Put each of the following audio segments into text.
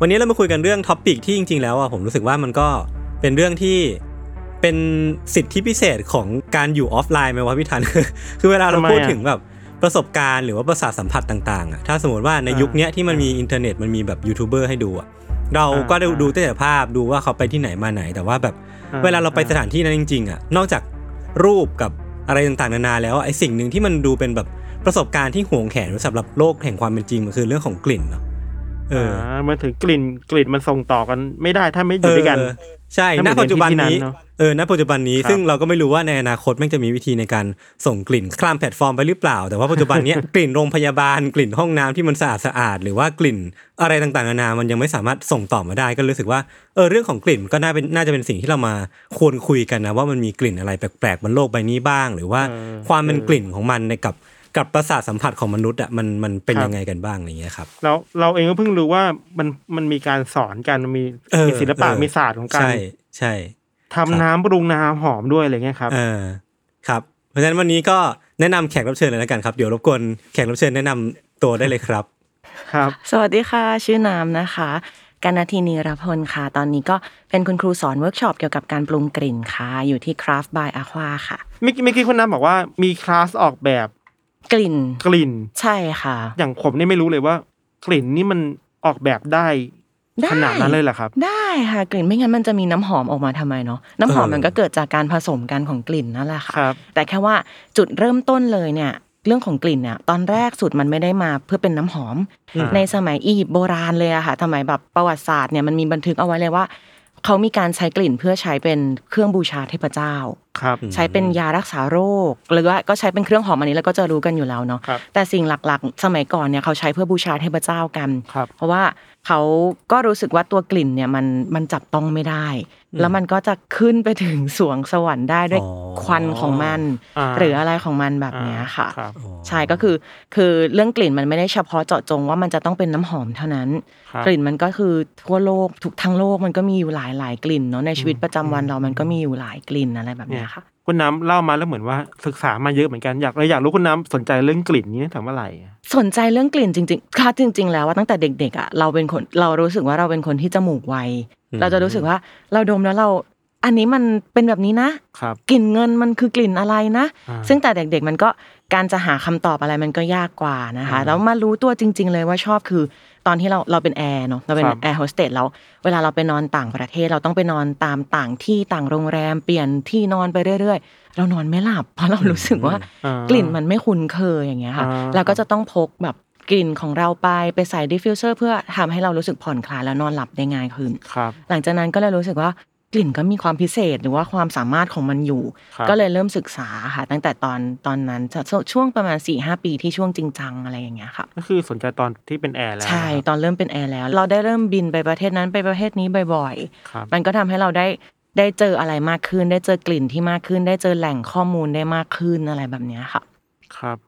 วันนี้เรามาคุยกันเรื่อง topic ที่จริง ๆ แล้วอะผมรู้สึกว่ามันก็เป็นเรื่องที่เป็นสิทธิพิเศษของการอยู่ออฟไลน์ไหมวะพี่ธัญ คือเวลาเราทำไมพูดอะถึงแบบประสบการณ์หรือว่าประสาทสัมผัสต่างๆอะถ้าสมมติว่าในอ่ายุยุคเนี้ยที่มันมีอินเทอร์เน็ตมันมีแบบยูทูบเบอร์ให้ดูอะเราก็ได้อ่าดูแต่ภาพดูว่าเขาไปที่ไหนมาไหน แต่ว่าแบบอ่เวลาเราไปสถานที่นั้นจริง ๆอะนอกจากรูปกับอะไรต่างๆนานาแล้วไอ้สิ่งหนึ่งที่มันดูเป็นแบบประสบการณ์ที่หวงแหนสำหรับโลกแห่งความเป็นจริงมันคือเรื่องของกลิ่นเนาะ เอออ่ามันถึงกลิ่นกลิ่นมันส่งต่อกันไม่ได้ถ้าไม่อยู่ด้วยกันเออใช่ถ้าณมันปัจจุบันเป็นที่นี้ที่นั้นเนอะเออณปัจจุบันนี้ครับซึ่งเราก็ไม่รู้ว่าในอนาคตแม่งจะมีวิธีในการส่งกลิ่นข้ามแพลตฟอร์มไปหรือเปล่า แต่ว่าปัจจุบันเนี้ยกลิ่นโรงพยาบาลกลิ่นห้องน้ำที่มันสะอาดสะอาดหรือว่ากลิ่นอะไรต่างๆนานามันยังไม่สามารถส่งต่อมาได้ก็รู้สึกว่าเออเรื่องของกลิ่นก็น่าเป็นน่าจะเป็นสิ่งที่เรามาควรคุยกันนะว่ามันมีกลิ่นอะไรแปลกๆบนโลกใบนี้บ้าง หรือว่าเออความเป็นเออกลิ่นของมันในกับ กับประสาทสัมผัสของมนุษย์อะมันมันเป็นครับยังไงกันบ้างอะไรอย่างเงี้ยครับแล้วเราเองก็เพิ่งรู้ว่ามันมันมีการสอนกันมันมีเออมีศิลปะเออมีศาสตร์ของการใช่ใช่ทำน้ำปรุงน้ำหอมด้วยอะไรเงี้ยครับเออครับ เพราะฉะนั้นวันนี้ก็แนะนำแขกรับเชิญเลยแล้วกันครับ เดี๋ยวรบกวนแขกรับเชิญแนะนำตัวได้เลยครับ ครับ สวัสดีค่ะ ชื่อน้ำนะคะกานาทีนีรพลค่ะ ตอนนี้ก็เป็นคุณครูสอนเวิร์กช็อปเกี่ยวกับการปรุงกลิ่นค่ะ อยู่ที่ Craft by Aqua ค่ะ เมื่อกี้เมื่อกี้คุณน้ำบอกว่ามีคลาสออกแบบ กลิ่น กลิ่น ใช่ค่ะ อย่างผมเนี่ยไม่รู้เลยว่า กลิ่นนี่มันออกแบบได้ได้ขนาดนั้นเลยเหรอครับ ได้ค่ะกลิ่นไม่งั้นมันจะมีน้ำหอมออกมาทำไมเนาะน้ำหอมเออมันก็เกิดจากการผสมกันของกลิ่นนั่นแหละค่ะครับแต่แค่ว่าจุดเริ่มต้นเลยเนี่ยเรื่องของกลิ่นเนี่ยตอนแรกสุดมันไม่ได้มาเพื่อเป็นน้ำหอมอืมในสมัยอียิปต์โบราณเลยอะค่ะสมัยแบบประวัติศาสตร์เนี่ยมันมีบันทึกเอาไว้เลยว่า เขามีการใช้กลิ่นเพื่อใช้เป็นเครื่องบูชาเทพเจ้า ครับใช้เป็นยารักษาโรค หรือว่าก็ใช้เป็นเครื่องหอมอันนี้แล้วก็จะรู้กันอยู่แล้วเนาะครับแต่สิ่งหลักๆ สมัยก่อนเนี่ยเขาใช้เพื่อบูชาเทพเจ้ากันครับเพราะว่าเขาก็รู้สึกว่าตัวกลิ่นเนี่ยมันมันจับต้องไม่ได้ แล้วมันก็จะขึ้นไปถึงสวงสวรรค์ได้ด้วยอ๋อควันของมันอ่าหรืออะไรของมันแบบเนี้ยค่ะครับใช่ก็คือ คือเรื่องกลิ่นมันไม่ได้เฉพาะเจาะจงว่ามันจะต้องเป็นน้ำหอมเท่านั้นครับกลิ่นมันก็คือทั่วโลกทุกทั้งโลกมันก็มีอยู่หลายหลายๆกลิ่นเนาะในชีวิตประจำวันเรามันก็มีอยู่หลายกลิ่นอะไรแบบเนี่เนี้ยยค่ะ คุณน้ำเล่ามาแล้วเหมือนว่าศึกษามาเยอะเหมือนกันอยากเลยอยากรู้คุณน้ำสนใจเรื่องกลิ่นนี้ตั้งแต่เมื่อไหร่อะสนใจเรื่องกลิ่นจริงๆค่ะจริง ๆ แล้วว่าตั้งแต่เด็กๆอะเราเป็นคนเรารู้สึกว่าเราเป็นคนที่จมูกไวอืมเราจะรู้สึกว่าเราดมแล้วเราอันนี้มันเป็นแบบนี้นะครับกลิ่นเงินมันคือกลิ่นอะไรนะอ่าซึ่งแต่เด็กๆมันก็การจะหาคำตอบอะไรมันก็ยากกว่านะคะอ่าแล้วมารู้ตัวจริง ๆ เลยว่าชอบคือ ตอนที่เราเราเป็นแอร์เนาะเราเป็นครับแอร์โฮสเตสแล้วเวลาเราไปนอนต่างประเทศเราต้องไปนอนตามต่างที่ต่างโรงแรมเปลี่ยนที่นอนไปเรื่อยๆ เรานอนไม่หลับ เพราะเรารู้สึกว่าอ่ากลิ่นมันไม่คุ้นเคยอย่างเงี้ยค่ะอ่าเราก็จะต้องพกแบบกลิ่นของเราไปไปใส่ diffuser เพื่อทำให้เรารู้สึกผ่อนคลายแล้วนอนหลับได้ง่ายขึ้นครับหลังจากนั้นก็เลยรู้สึกว่า กลิ่นก็มีความพิเศษหรือว่าความสามารถของมันอยู่ครับก็เลยเริ่มศึกษาค่ะ ตั้งแต่ตอนตอนนั้นจะช่วงประมาณ4ี่หปีที่ช่วงจริงจังอะไรอย่างเงี้ยค่ะก็คือสนใจตอนที่เป็นแอร์แล้วใช่นะครับตอนเริ่มเป็นแอร์แล้ว เราได้เริ่มบินไปประเทศนั้นไปประเทศนี้บ่อยครับๆมันก็ทำให้เราได้ได้เจออะไรมากขึ้น ได้เจอกลิ่นที่มากขึ้น ได้เจอแหล่งข้อมูลได้มากขึ้นอะไรแบบเนี้ยค่ะ ครับ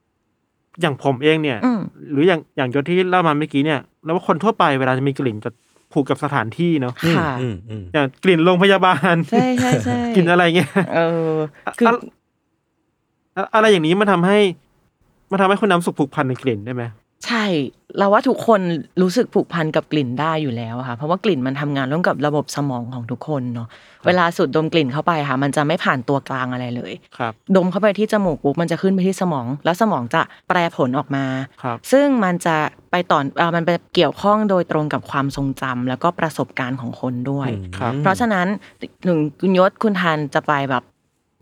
อย่างผมเองเนี่ยอืมหรืออย่างอย่างยศที่เล่ามาเมื่อกี้เนี่ย แล้วว่าคนทั่วไปเวลาจะมีกลิ่นจะ ผูกกับสถานที่เนาะค่ะอืมอืมอย่างกลิ่นโรงพยาบาลใช่ใช่ใช่กลิ่นอะไรเงี้ยเออคืออะอะอะไรอย่างนี้มันทำให้มันทำให้คุณน้ำสุขผูกพันในกลิ่นได้ไหม ใช่ เราว่าทุกคนรู้สึกผูกพันกับกลิ่นได้อยู่แล้วอะค่ะ เพราะว่ากลิ่นมันทำงานร่วมกับระบบสมองของทุกคนเนาะ เวลาสูดดมกลิ่นเข้าไปค่ะ มันจะไม่ผ่านตัวกลางอะไรเลย ครับ ดมเข้าไปที่จมูกปุ๊บมันจะขึ้นไปที่สมอง แล้วสมองจะแปลผลออกมา ครับ ซึ่งมันจะไปต่อเอ่อมันไปเกี่ยวข้องโดยตรงกับความทรงจำแล้วก็ประสบการณ์ของคนด้วยครับเพราะฉะนั้นหนึ่งคุณยศคุณทานจะไปแบบ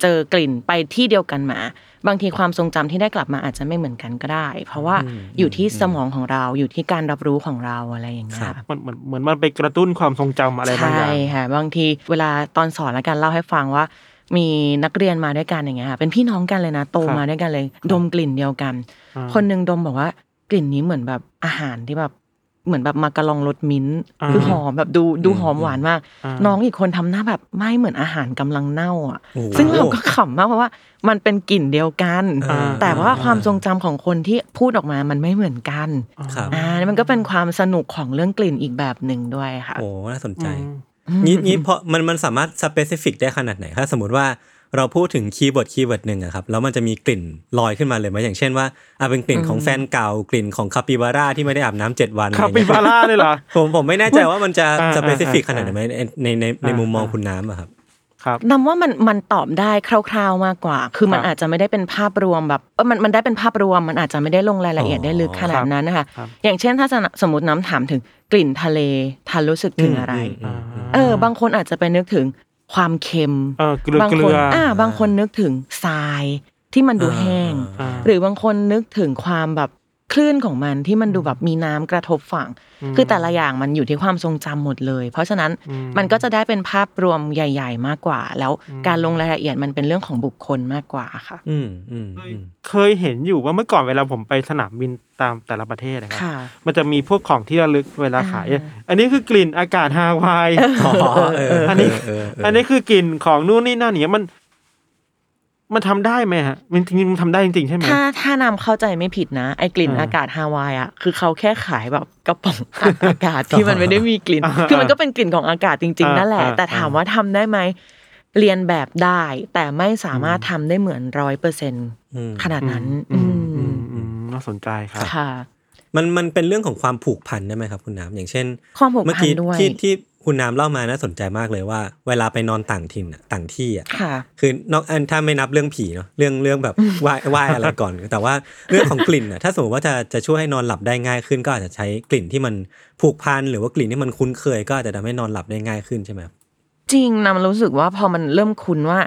เจอกลิ่นไปที่เดียวกันมา บางทีความทรงจำที่ได้กลับมาอาจจะไม่เหมือนกันก็ได้ เพราะว่าอยู่ที่สมองของเราอยู่ที่การรับรู้ของเราอะไรอย่างเงี้ยมันเหมือนเหมือนมันไปกระตุ้นความทรงจำอะไรบางอใช่ย่างค่ะบางทีเวลาตอนสอนแล้วกันเล่าให้ฟังว่า มีนักเรียนมาด้วยกันอย่างเงี้ยค่ะเป็นพี่น้องกันเลยนะโตมาด้วยกันเลย ดมกลิ่นเดียวกันอ่าคนหนึงดมบอกว่ากลิ่นนี้เหมือนแบบอาหารที่แบบ เหมือนแบบมากะลองรสมิ้นท์อ่าคือหอมแบบดูดูหอมหวานมากอ่าน้องอีกคนทำหน้าแบบไม่เหมือนอาหารกำลังเน่าอะโอ้โหซึ่งเราก็ขำมากเพราะว่ามันเป็นกลิ่นเดียวกันอ่าแต่ว่าความทรงจำของคนที่พูดออกมามันไม่เหมือนกันครับอ่ามันก็เป็นความสนุกของเรื่องกลิ่นอีกแบบหนึ่งด้วยค่ะโอ้น่าสนใจอืมงี้งี้เพราะมันมันสามารถ specific ได้ขนาดไหนถ้าสมมติว่า เราพูดถึง keyword keyword หนึ่งอะครับแล้วมันจะมีกลิ่นลอยขึ้นมาเลยไหมอย่างเช่นว่าอะเป็นกลิ่นของแฟนเก่ากลิ่นของคาปิบาร่าที่ไม่ได้อาบน้ำเจ็ดวันคาปิบาร่าเลยเหรอผมผมไม่แน่ใจว่ามันจะอ่า specific อ่าขนาดไหนไหมในในในในมุมมองคุณน้ำอะครับครับน้ำว่ามันมันตอบได้คร่าวๆมากกว่า คือมันครับอาจจะไม่ได้เป็นภาพรวมแบบเออมันมันได้เป็นภาพรวม มันอาจจะไม่ได้ลงรายละเอียดอ๋อได้ลึกขนาดนั้นนะคะครับอย่างเช่นถ้าจะสมมติน้ำถามถึงกลิ่นทะเลทันรู้สึกถึงอะไรอืมอืมเออบางคนอาจจะไปนึกถึง ความเค็มเออเกลือบางเกคลืนออ่าบางคนนึกถึงทรายที่มันดูแห้งอ่าหรือบางคนนึกถึงความแบบ คลื่นของมันที่มันดูแบบมีน้ำกระทบฝั่ง คือแต่ละอย่างมันอยู่ที่ความทรงจำหมดเลย เพราะฉะนั้นอืมมันก็จะได้เป็นภาพรวมใหญ่ ๆ มากกว่า แล้วการลงรายละเอียดมันเป็นเรื่องของบุคคลมากกว่าค่ะ อืมอืมอืมเคยเห็นอยู่ว่าเมื่อก่อนเวลาผมไปสนามบินตามแต่ละประเทศนะครับค่ะมันจะมีพวกของที่ระลึกเวลาขายอ่าอันนี้คือกลิ่นอากาศฮาวายอ๋อเออเอออันนี้เออเอันนี้คือกลิ่นของนู่นนี่นั่นเนี่ยมัน มันทำได้ไหมฮะมันจริงๆมันทำได้จริงๆใช่ไหมถ้าถ้านำเข้าใจไม่ผิดนะ ไอ้กลิ่นอ่าอากาศฮาวายอะคือเขาแค่ขายแบบกระป๋องอัดอากาศที่มันไม่ได้มีกลิ่นอ่าคือมันก็เป็นกลิ่นของอากาศจริง ๆ นั่นแหละอ่าแต่ถามว่าทำได้ไหมเรียนแบบได้ แต่ไม่สามารถทำได้เหมือนร้อยเปอร์เซ็นต์อืมขนาดนั้น อืมอือืมมอืมน่าสนใจครับค่ะมันมันเป็นเรื่องของความผูกพันได้ไหมครับคุณน้ำอย่างเช่นความผูกพันเมื่อกี้ด้วยที่ที่ คุณน้ำเล่ามาน่าสนใจมากเลยว่า เวลาไปนอนต่างถิ่นอะต่างที่อะค่ะคือนอกอันถ้าไม่นับเรื่องผีเนาะเรื่องเรื่องแบบไหว้ไหว้อะไรก่อน แต่ว่าเรื่องของกลิ่นอะถ้าสมมติว่าจะจะช่วยให้นอนหลับได้ง่ายขึ้น ก็อาจจะใช้กลิ่นที่มันผูกพันหรือว่ากลิ่นที่มันคุ้นเคย ก็อาจจะทำให้นอนหลับได้ง่ายขึ้นใช่ไหมครับจริงนะมันรู้สึกว่าพอมันเริ่มคุ้นว่า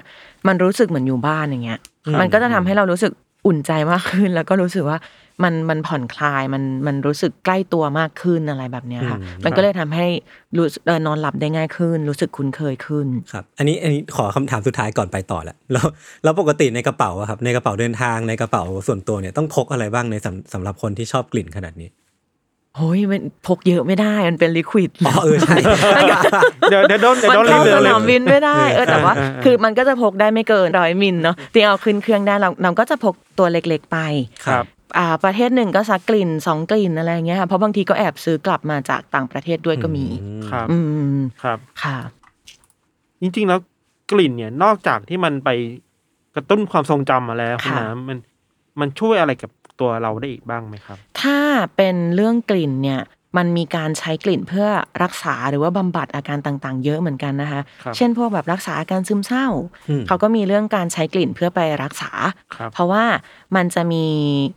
มันรู้สึกเหมือนอยู่บ้านอย่างเงี้ย มันก็จะทำให้เรารู้สึกอุ่นใจมากขึ้น แล้วก็รู้สึกว่า มันมันผ่อนคลายมันมันรู้สึกใกล้ตัวมากขึ้นอะไรแบบเนี้ยค่ะอืมมันก็เลยทำให้รู้สึกเออนอนหลับได้ง่ายขึ้น รู้สึกคุ้นเคยขึ้นครับ อันนี้อันนี้ขอคำถามสุดท้ายก่อนไปต่อแหละแล้วแล้วปกติในกระเป๋าอะครับในกระเป๋าเดินทางในกระเป๋าส่วนตัวเนี่ยต้องพกอะไรบ้างในสำสำหรับคนที่ชอบกลิ่นขนาดนี้โอ้ยมันพกเยอะไม่ได้มันเป็นลิควิดอ๋อเออใช่เดี๋ยวเดี๋ยวโดนเดี๋ยวมันโดนรีเข้าบเดิสนเลยนามบินไม่ได้เออแต่ว่าเออเออคือมันก็จะพกได้ไม่เกินร้อยมิลเนาะที่เอาขึ้นเครื่องได้เราเราก็จะพกตัวเล็กๆไปครับอ่า ประเทศหนึ่งก็สักกลิ่นสองกลิ่นอะไรอย่างเงี้ยค่ะเพราะบางทีก็แอบซื้อกลับมาจากต่างประเทศด้วยก็มีครับอืมครับค่ะ จริงๆแล้วกลิ่นเนี่ยนอกจากที่มันไปกระตุ้นความทรงจำมาแล้วคุณค่ะน้ำมันมันช่วยอะไรกับตัวเราได้อีกบ้างไหมครับ ถ้าเป็นเรื่องกลิ่นเนี่ย มันมีการใช้กลิ่นเพื่อรักษาหรือว่าบำบัดอาการต่างๆ เยอะเหมือนกันนะคะครับเช่นพวกแบบรักษาอาการซึมเศร้าอืมเขาก็มีเรื่องการใช้กลิ่นเพื่อไปรักษาครับเพราะว่ามันจะมี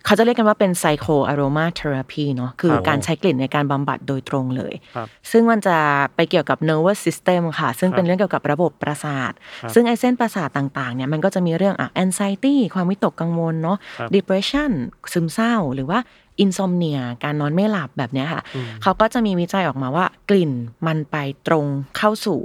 เขาจะเรียกกันว่าเป็น psycho aroma therapy เนาะคือครับการใช้กลิ่นในการบำบัดโดยตรงเลยครับซึ่งมันจะไปเกี่ยวกับ nervous system ค่ะ ซึ่งครับเป็นเรื่องเกี่ยวกับระบบประสาทครับซึ่งไอ้เส้นประสาทต่างๆเนี่ยมันก็จะมีเรื่องอะ anxiety ความวิตกกังวลเนาะครับ depression ซึมเศร้าหรือว่า insomnia การนอนไม่หลับแบบเนี้ยค่ะ เขาก็จะมีวิจัยออกมาว่ากลิ่นมันไปตรงเข้าสู่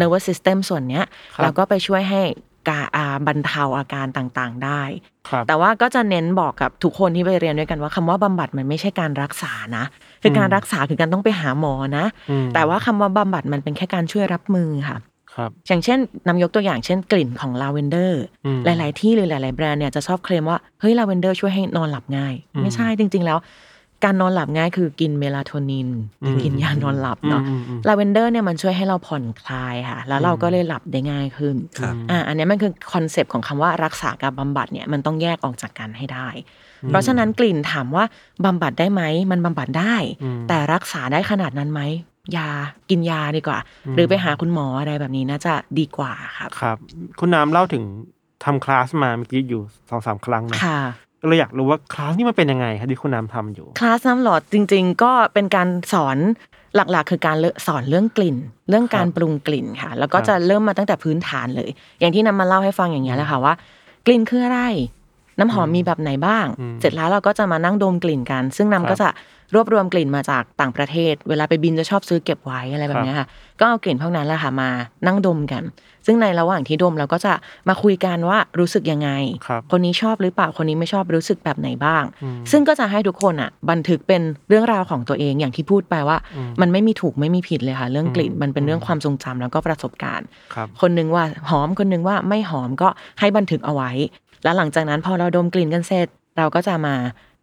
nervous system ส่วนเนี้ยครับแล้วก็ไปช่วยให้กาอาบรรเทาอาการต่างๆได้ครับแต่ว่าก็จะเน้นบอกกับทุกคนที่ไปเรียนด้วยกันว่าคำว่าบำบัดมันไม่ใช่การรักษานะ คือการรักษาคือการต้องไปหาหมอนะอืมแต่ว่าคำว่าบำบัดมันเป็นแค่การช่วยรับมือค่ะ ครับอย่างเช่นนำยกตัวอย่างเช่นกลิ่นของลาเวนเดอร์อืมหลาย ๆ ที่หรือหลาย ๆ แบรนด์เนี่ยจะชอบเคลมว่าเฮ้ยลาเวนเดอร์ช่วยให้นอนหลับง่ายอืมไม่ใช่จริง ๆ แล้ว การนอนหลับง่ายคือกินเมลาโทนินอืมกินยานอนหลับเนาะอืมอืมลาเวนเดอร์เนี่ยมันช่วยให้เราผ่อนคลายค่ะ แล้วเราก็เลยหลับได้ง่ายขึ้นครับอ่าอันเนี้ยมันคือ concept ของคำว่ารักษากับบำบัดเนี่ยมันต้องแยกออกจากกันให้ได้ เพราะฉะนั้นกลิ่นถามว่าบำบัดได้ไหมมันบำบัดได้อืมแต่รักษาได้ขนาดนั้นไหม ยากินยาดีกว่าอืมหรือไปหาคุณหมออะไรแบบนี้น่าจะดีกว่าครับครับ คุณน้ำเล่าถึงทำคลาสมาเมื่อกี้อยู่สองสามครั้งนะค่ะก็เลยอยากรู้ว่าคลาสนี่มันเป็นยังไงครับที่คุณน้ำทำอยู่ คลาสน้ำหลอดจริง ๆ ก็เป็นการสอนหลักๆ คือการเลสอนเรื่องกลิ่น เรื่องการครับปรุงกลิ่นค่ะ แล้วก็ครับจะเริ่มมาตั้งแต่พื้นฐานเลย อย่างที่นำมาเล่าให้ฟังอย่างเงี้ยแหละค่ะว่า กลิ่นคืออะไร น้ำหอมมีแบบไหนบ้างอืมเสร็จแล้วเราก็จะมานั่งดมกลิ่นกัน ซึ่งครันำบก็จะรวบรวมกลิ่นมาจากต่างประเทศ เวลาไปบินจะชอบซื้อเก็บไว้อะไรแบบเนี้ยค่ะ ก็เอากลิ่นพวกนั้นแหละค่ะมานั่งดมกัน ซึ่งในระหว่างที่ดมเราก็จะมาคุยกันว่ารู้สึกยังไงครับคนนี้ชอบหรือเปล่า คนนี้ไม่ชอบรู้สึกแบบไหนบ้างอืมซึ่งก็จะให้ทุกคนอะบันทึกเป็นเรื่องราวของตัวเองอย่างที่พูดไปว่าอืมมันไม่มีถูกไม่มีผิดเลยค่ะ เรื่องกลิ่นอืมมันเป็นเรื่องความทรงจำแล้วก็ประสบการณ์ครับคนหนึงว่าหอมคนหนึงว่าไม่หอมก็ให้บันทึกเอาไว้ แล้วหลังจากนั้นพอเราดมกลิ่นกันเสร็จ เราก็จะมา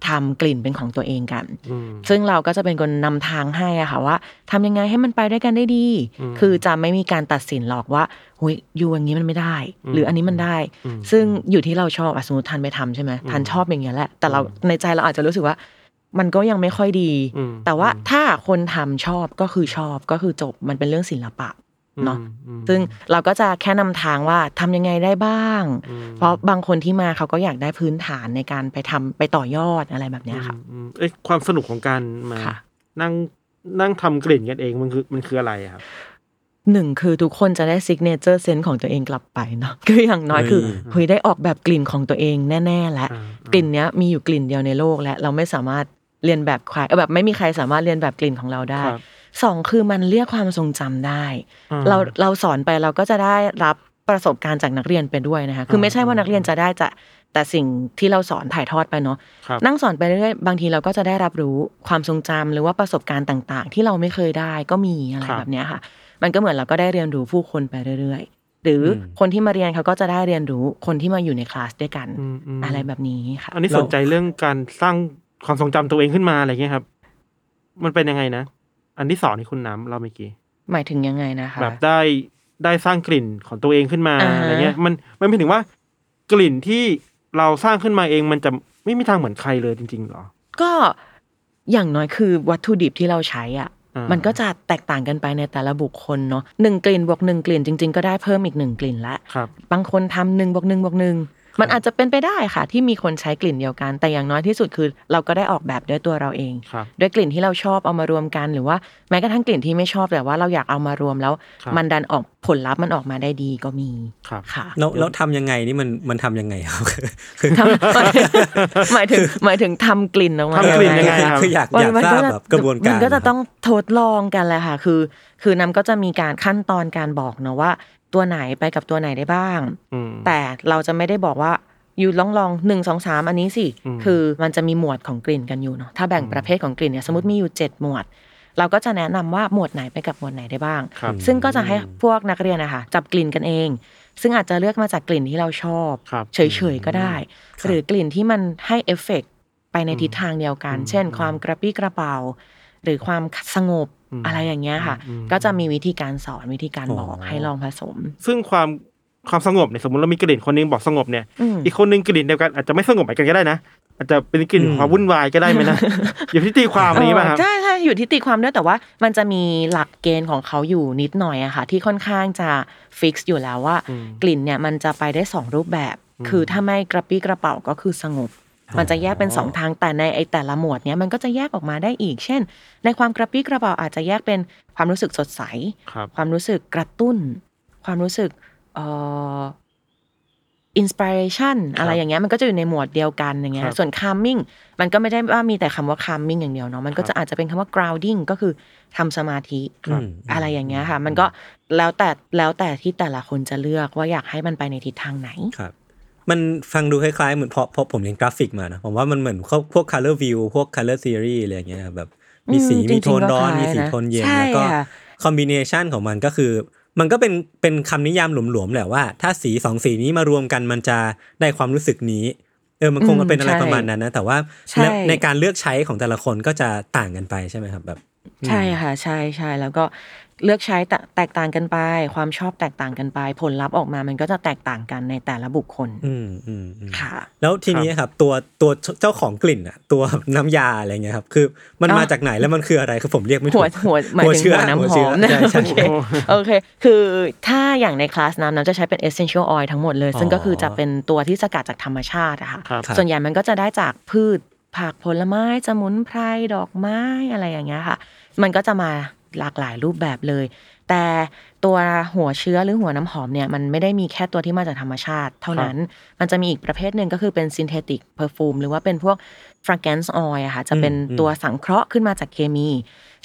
ทำกลิ่นเป็นของตัวเองกันอืมซึ่งเราก็จะเป็นคนนำทางให้อะค่ะว่าทำยังไงให้มันไปด้วยกันได้ดีอืมคือจะไม่มีการตัดสินหรอกว่าหุยอยู่อย่างนี้มันไม่ได้อืมหรืออันนี้มันได้อืมซึ่งอยู่ที่เราชอบอะสมมติทันไปทำใช่ไหมอืมทันชอบอย่างเงี้ยแหละ แต่เราอืมในใจเราอาจจะรู้สึกว่า มันก็ยังไม่ค่อยดีอืมแต่ว่าอืมถ้าคนทำชอบก็คือชอบก็คือจบมันเป็นเรื่องศิลปะ เนาะอืมซึ่งเราก็จะแค่นำทางว่าทำยังไงได้บ้างอืมเพราะบางคนที่มาเขาก็อยากได้พื้นฐานในการไปทำไปต่อยอดอะไรแบบเนี้ยค่ะอืมอืมเอ้ยความสนุกของการมาค่ะนั่งนั่งทำกลิ่นกันเองมันคือมันคืออะไรอะครับหนึ่งคือทุกคนจะได้ signature scent ของตัวเองกลับไปเนาะคืออย่างน้อยคือเฮ้ยเฮ้ยได้ออกแบบกลิ่นของตัวเองแน่ๆแล้วอ่ากลิ่นเนี้ยมีอยู่กลิ่นเดียวในโลกและเราไม่สามารถเลียนแบบใครเออแบบไม่มีใครสามารถเลียนแบบกลิ่นของเราได้ครับ สองคือมันเรียกความทรงจำได้อ่าเราเราสอนไปเราก็จะได้รับประสบการณ์จากนักเรียนไปด้วยนะคะคือไม่ใช่ว่านักเรียนจะได้จะแต่สิ่งที่เราสอนถ่ายทอดไปเนาะครับนั่งสอนไปเรื่อยๆบางทีเราก็จะได้รับรู้ความทรงจำหรือว่าประสบการณ์ต่าง ๆ ที่เราไม่เคยได้ก็มีอะไรครับแบบเนี้ยค่ะ มันก็เหมือนเราก็ได้เรียนรู้ผู้คนไปเรื่อยๆหรืออมคนที่มาเรียนเขาก็จะได้เรียนรู้คนที่มาอยู่ในคลาสด้วยกันอืมมอะไรแบบนี้ค่ะอันนี้สนใจเรื่องการสร้างความทรงจำตัวเองขึ้นมาอะไรเงี้ยครับ มันเป็นยังไงนะ อันที่สอนที่คุณน้ำเราเมื่อกี้หมายถึงยังไงนะคะ แบบได้ได้สร้างกลิ่นของตัวเองขึ้นมาอ่าฮะอะไรเงี้ย มันมันเป็นถึงว่ากลิ่นที่เราสร้างขึ้นมาเองมันจะไม่มีทางเหมือนใครเลยจริงๆหรอ ก็อย่างน้อยคือวัตถุดิบที่เราใช้อะอ่ามัมันก็จะแตกต่างกันไปในแต่ละบุคคลเนาะหนึ่งกลิ่นบวกหนึ่งกลิ่นจริง ๆ ก็ได้เพิ่มอีกหนึ่งกลิ่นละครับบางคนทำหนึ่งบวกหนึ่งบวกหนึ่ง มันอาจจะเป็นไปได้ค่ะ ที่มีคนใช้กลิ่นเดียวกัน แต่อย่างน้อยที่สุดคือ เราก็ได้ออกแบบด้วยตัวเราเองครับด้วยกลิ่นที่เราชอบเอามารวมกัน หรือว่าแม้กระทั่งกลิ่นที่ไม่ชอบแต่ว่าเราอยากเอามารวมแล้วครับมันดันออกผลลัพธ์มันออกมาได้ดีก็มีครับค่ะแล้วแล้วทำยังไงนี่มันมันทำยังไงครับคือทำหมายถึงหมายถึงทำกลิ่นออกมาทำกลิ่นยังไงครับคืออยากมันอยากมันทราบจะแบบกระบวนการมันก็จะนะครับต้องทดลองกันแหละค่ะ คือ คือน้ำก็จะมีการขั้นตอนการบอกเนาะว่า ตัวไหนไปกับตัวไหนได้บ้างอืมแต่เราจะไม่ได้บอกว่าอยู่ลองลองหนึ่งสองสามอันนี้สิอืมคือมันจะมีหมวดของกลิ่นกันอยู่เนาะถ้าแบ่งประเภทของกลิ่นเนี่ยสมมติมีอยู่เจ็ดหมวด เราก็จะแนะนำว่าหมวดไหนไปกับหมวดไหนได้บ้างครับซึ่งก็จะให้พวกนักเรียนนะคะจับกลิ่นกันเอง ซึ่งอาจจะเลือกมาจากกลิ่นที่เราชอบครับเฉยๆก็ได้ หรือกลิ่นที่มันให้เอฟเฟกต์ไปในทิศทางเดียวกันอืมเช่น ความกระปรี้กระเปร่า หรือความสงบ อืมอะไรอย่างเงี้ยค่ะอืมก็จะมีวิธีการสอนวิธีการบอกอ๋อให้ลองผสม ซึ่งความความสงบเนี่ยสมมติเรามีกลิ่นคนนึงบอกสงบเนี่ยอืมอีกคนนึงกลิ่นเดียวกันอาจจะไม่สงบเหมือนกันก็ได้นะอาจจะเป็นกลิ่นอืมความวุ่นวายก็ได้ไหมนะอยู่ที่ตีความอันนี้ป่ะครับเออใช่ใช่อยู่ที่ตีความด้วยแต่ว่า มันจะมีหลักเกณฑ์ของเขาอยู่นิดหน่อยอะค่ะ ที่ค่อนข้างจะฟิกซ์อยู่แล้วว่าอืมกลิ่นเนี่ยมันจะไปได้สองรูปแบบอืมคือถ้าไม่กระปี้กระเป๋าก็คือสงบ มันจะแยกเป็นสองทางแต่ในไอแต่ละหมวดเนี้ยมันก็จะแยกออกมาได้อีก เช่น ในความกระปี้กระเป๋าอาจจะแยกเป็นความรู้สึกสดใสครับความรู้สึกกระตุ้น ความรู้สึกเอ่อ inspiration อะไรอย่างเงี้ยมันก็จะอยู่ในหมวดเดียวกันอย่างเงี้ยครับส่วน calming มันก็ไม่ได้ว่ามีแต่คำว่า calming อย่างเดียวเนาะมันก็ครับจะอาจจะเป็นคำว่า grounding ก็คือทำสมาธิครับอะไรอย่างเงี้ยค่ะ มันก็แล้วแต่แล้วแต่ที่แต่ละคนจะเลือกว่าอยากให้มันไปในทิศทางไหนครับ มันฟังดูคล้ายๆ เหมือนเพราะเพราะผมเรียนกราฟิกมานะ ผมว่ามันเหมือนพวกพวก color wheel พวก color theory อะไรอย่างเงี้ยครับแบบมีสีอืมมีจริงๆโทนร้อนก็คล้ายมีสีนะโทนเย็นใช่แล้วก็ค่ะคอมบิเนชันของมันก็คือ มันก็เป็นเป็นคำนิยามหลวมๆแหละว่า ถ้าสีสองสีนี้มารวมกันมันจะได้ความรู้สึกนี้เออมันคงอืมเป็นอะไรใช่ประมาณนั้นนะ แต่ว่าใช่ในในการเลือกใช้ของแต่ละคนก็จะต่างกันไปใช่ไหมครับแบบ ใช่ค่ะ ใช่ใช่แล้วก็ เลือกใช้แตแตกต่างกันไป ความชอบแตกต่างกันไป ผลลัพธ์ออกมามันก็จะแตกต่างกันในแต่ละบุคคล อืมอืมอืมค่ะ แล้วทีนี้ครับตัวตัวเจ้าของกลิ่นอะ ตัวน้ำยาอะไรเงี้ยครับ คือมันอ๋อมาจากไหนแล้วมันคืออะไรคือผมเรียกไม่ถูหัวกหัวหมายถึงเชื้หัวน้ำหอมนะใช่โอใช่เคโอเค คือถ้าอย่างในคลาสน้ำน้ำจะใช้เป็น essential oil ทั้งหมดเลย ซึ่งก็คือจะเป็นตัวที่สกัดจากธรรมชาติอะค่ะครับส่วนใหญ่มันก็จะได้จากพืชผักผลไม้สมุนไพรดอกไม้อะไรอย่างเงี้ยค่ะ มันก็จะมา หลากหลายรูปแบบเลย แต่ตัวหัวเชื้อหรือหัวน้ำหอมเนี่ยมันไม่ได้มีแค่ตัวที่มาจากธรรมชาติ เท่านั้น มันจะมีอีกประเภทหนึ่งก็คือเป็น synthetic perfume หรือว่าเป็นพวก fragrance oil อะค่ะจะเป็นอืมตัวสังเคราะห์ขึ้นมาจากเคมี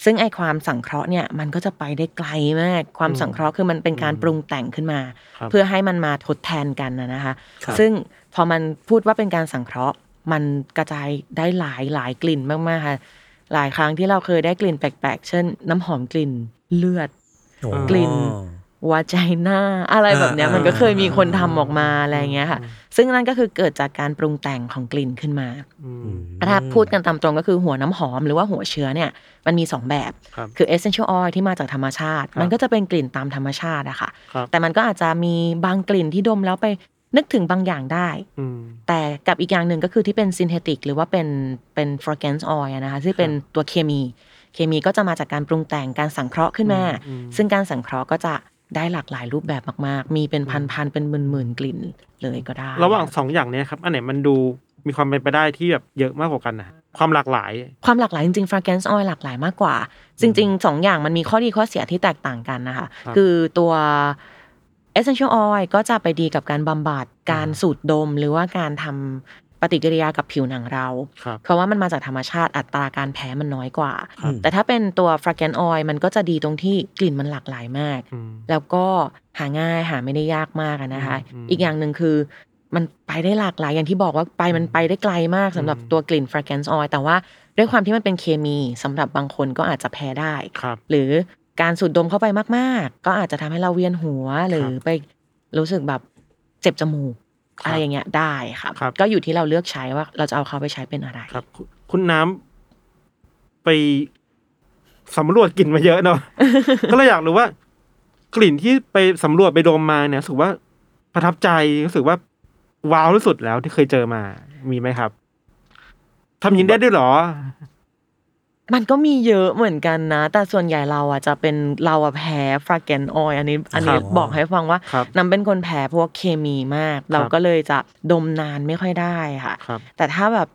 ซึ่งไอความสังเคราะห์เนี่ยมันก็จะไปได้ไกลมาก ความสังเคราะห์คือมันเป็นการปรุงแต่งขึ้นมาครับเพื่อให้มันมาทดแทนกันนะนะคะครับซึ่งพอมันพูดว่าเป็นการสังเคราะห์ มันกระจายได้หลายหลายกลิ่นมากๆค่ะ หลายครั้งที่เราเคยได้กลิ่นแปลกๆ เช่น น้ำหอมกลิ่นเลือดโอ้กลิ่นวาใจหน้าอะไรแบบเนี้ยอ่ามัมันก็เคยมีคนทำออกมาอะไรอย่างเงี้ยค่ะ ซึ่งนั่นก็คือเกิดจากการปรุงแต่งของกลิ่นขึ้นมาอืมอืมถ้าพูดกันตามตรงก็คือหัวน้ำหอมหรือว่าหัวเชื้อเนี่ยมันมีสองแบบครับคือ essential oil ที่มาจากธรรมชาติครับมันก็จะเป็นกลิ่นตามธรรมชาติอะค่ะครับแต่มันก็อาจจะมีบางกลิ่นที่ดมแล้วไป นึกถึงบางอย่างได้อืมแต่กับอีกอย่างหนึ่งก็คือที่เป็น synthetic หรือว่าเป็นเป็น fragrance oil อะนะคะที่เป็นตัวเคมี เคมีก็จะมาจากการปรุงแต่งการสังเคราะห์ขึ้นมาอืมซึ่งการสังเคราะห์ก็จะได้หลากหลายรูปแบบมาก ๆ มีเป็นพันๆเป็นหมื่นๆกลิ่นเลยก็ได้ ระหว่างสองอย่างเนี้ยครับ อันไหนมันดูมีความเป็นไปได้ที่แบบเยอะมากกว่ากันนะความหลากหลาย ความหลากหลายจริงๆ fragrance oil หลากหลายมากกว่า จริงๆสองอย่างมันมีข้อดีข้อเสียที่แตกต่างกันนะคะครับคือตัว essential oil ก็จะไปดีกับการบำบัดการสูดดม หรือว่าการทำปฏิกิริยากับผิวหนังเราครับเพราะว่ามันมาจากธรรมชาติอัตราการแพ้มันน้อยกว่าครับแต่ถ้าเป็นตัว fragrance oil มันก็จะดีตรงที่กลิ่นมันหลากหลายมากอืมแล้วก็หาง่ายหาไม่ได้ยากมากอะนะคะอืมอีกอย่างหนึ่งคือมันไปได้หลากหลายอย่างที่บอกว่าไปมันไปได้ไกลมากสำหรับอืมตัวกลิ่น fragrance oil แต่ว่าด้วยความที่มันเป็นเคมีสำหรับบางคนก็อาจจะแพ้ได้ครับหรือ การสูดดมเข้าไปมาก ๆ ก็อาจจะทำให้เราเวียนหัวหรือไปรู้สึกแบบเจ็บจมูกครับอะไรอย่างเงี้ยได้ครับครับ ก็อยู่ที่เราเลือกใช้ว่า เราจะเอาเขาไปใช้เป็นอะไรครับ คุณคุณน้ำไปสำรวจกลิ่นมาเยอะเนาะก็เลยอยากรู้ว่า กลิ่นที่ไปสำรวจไปดมมาเนี่ยรู้สึกว่าประทับใจรู้สึกว่าว้าวที่สุดแล้วที่เคยเจอมามีไหมครับทำอยินได้ด้วยเหรอ มันก็มีเยอะเหมือนกันนะ แต่ส่วนใหญ่เราอะจะเป็นเราอะแพ้ฟราเกนออยอันนี้อันนี้ครับบอกให้ฟังว่าครับน้ำเป็นคนแพ้พวกเคมีมาก เราก็เลยจะดมนานไม่ค่อยได้ค่ะครับแต่ถ้าแบบ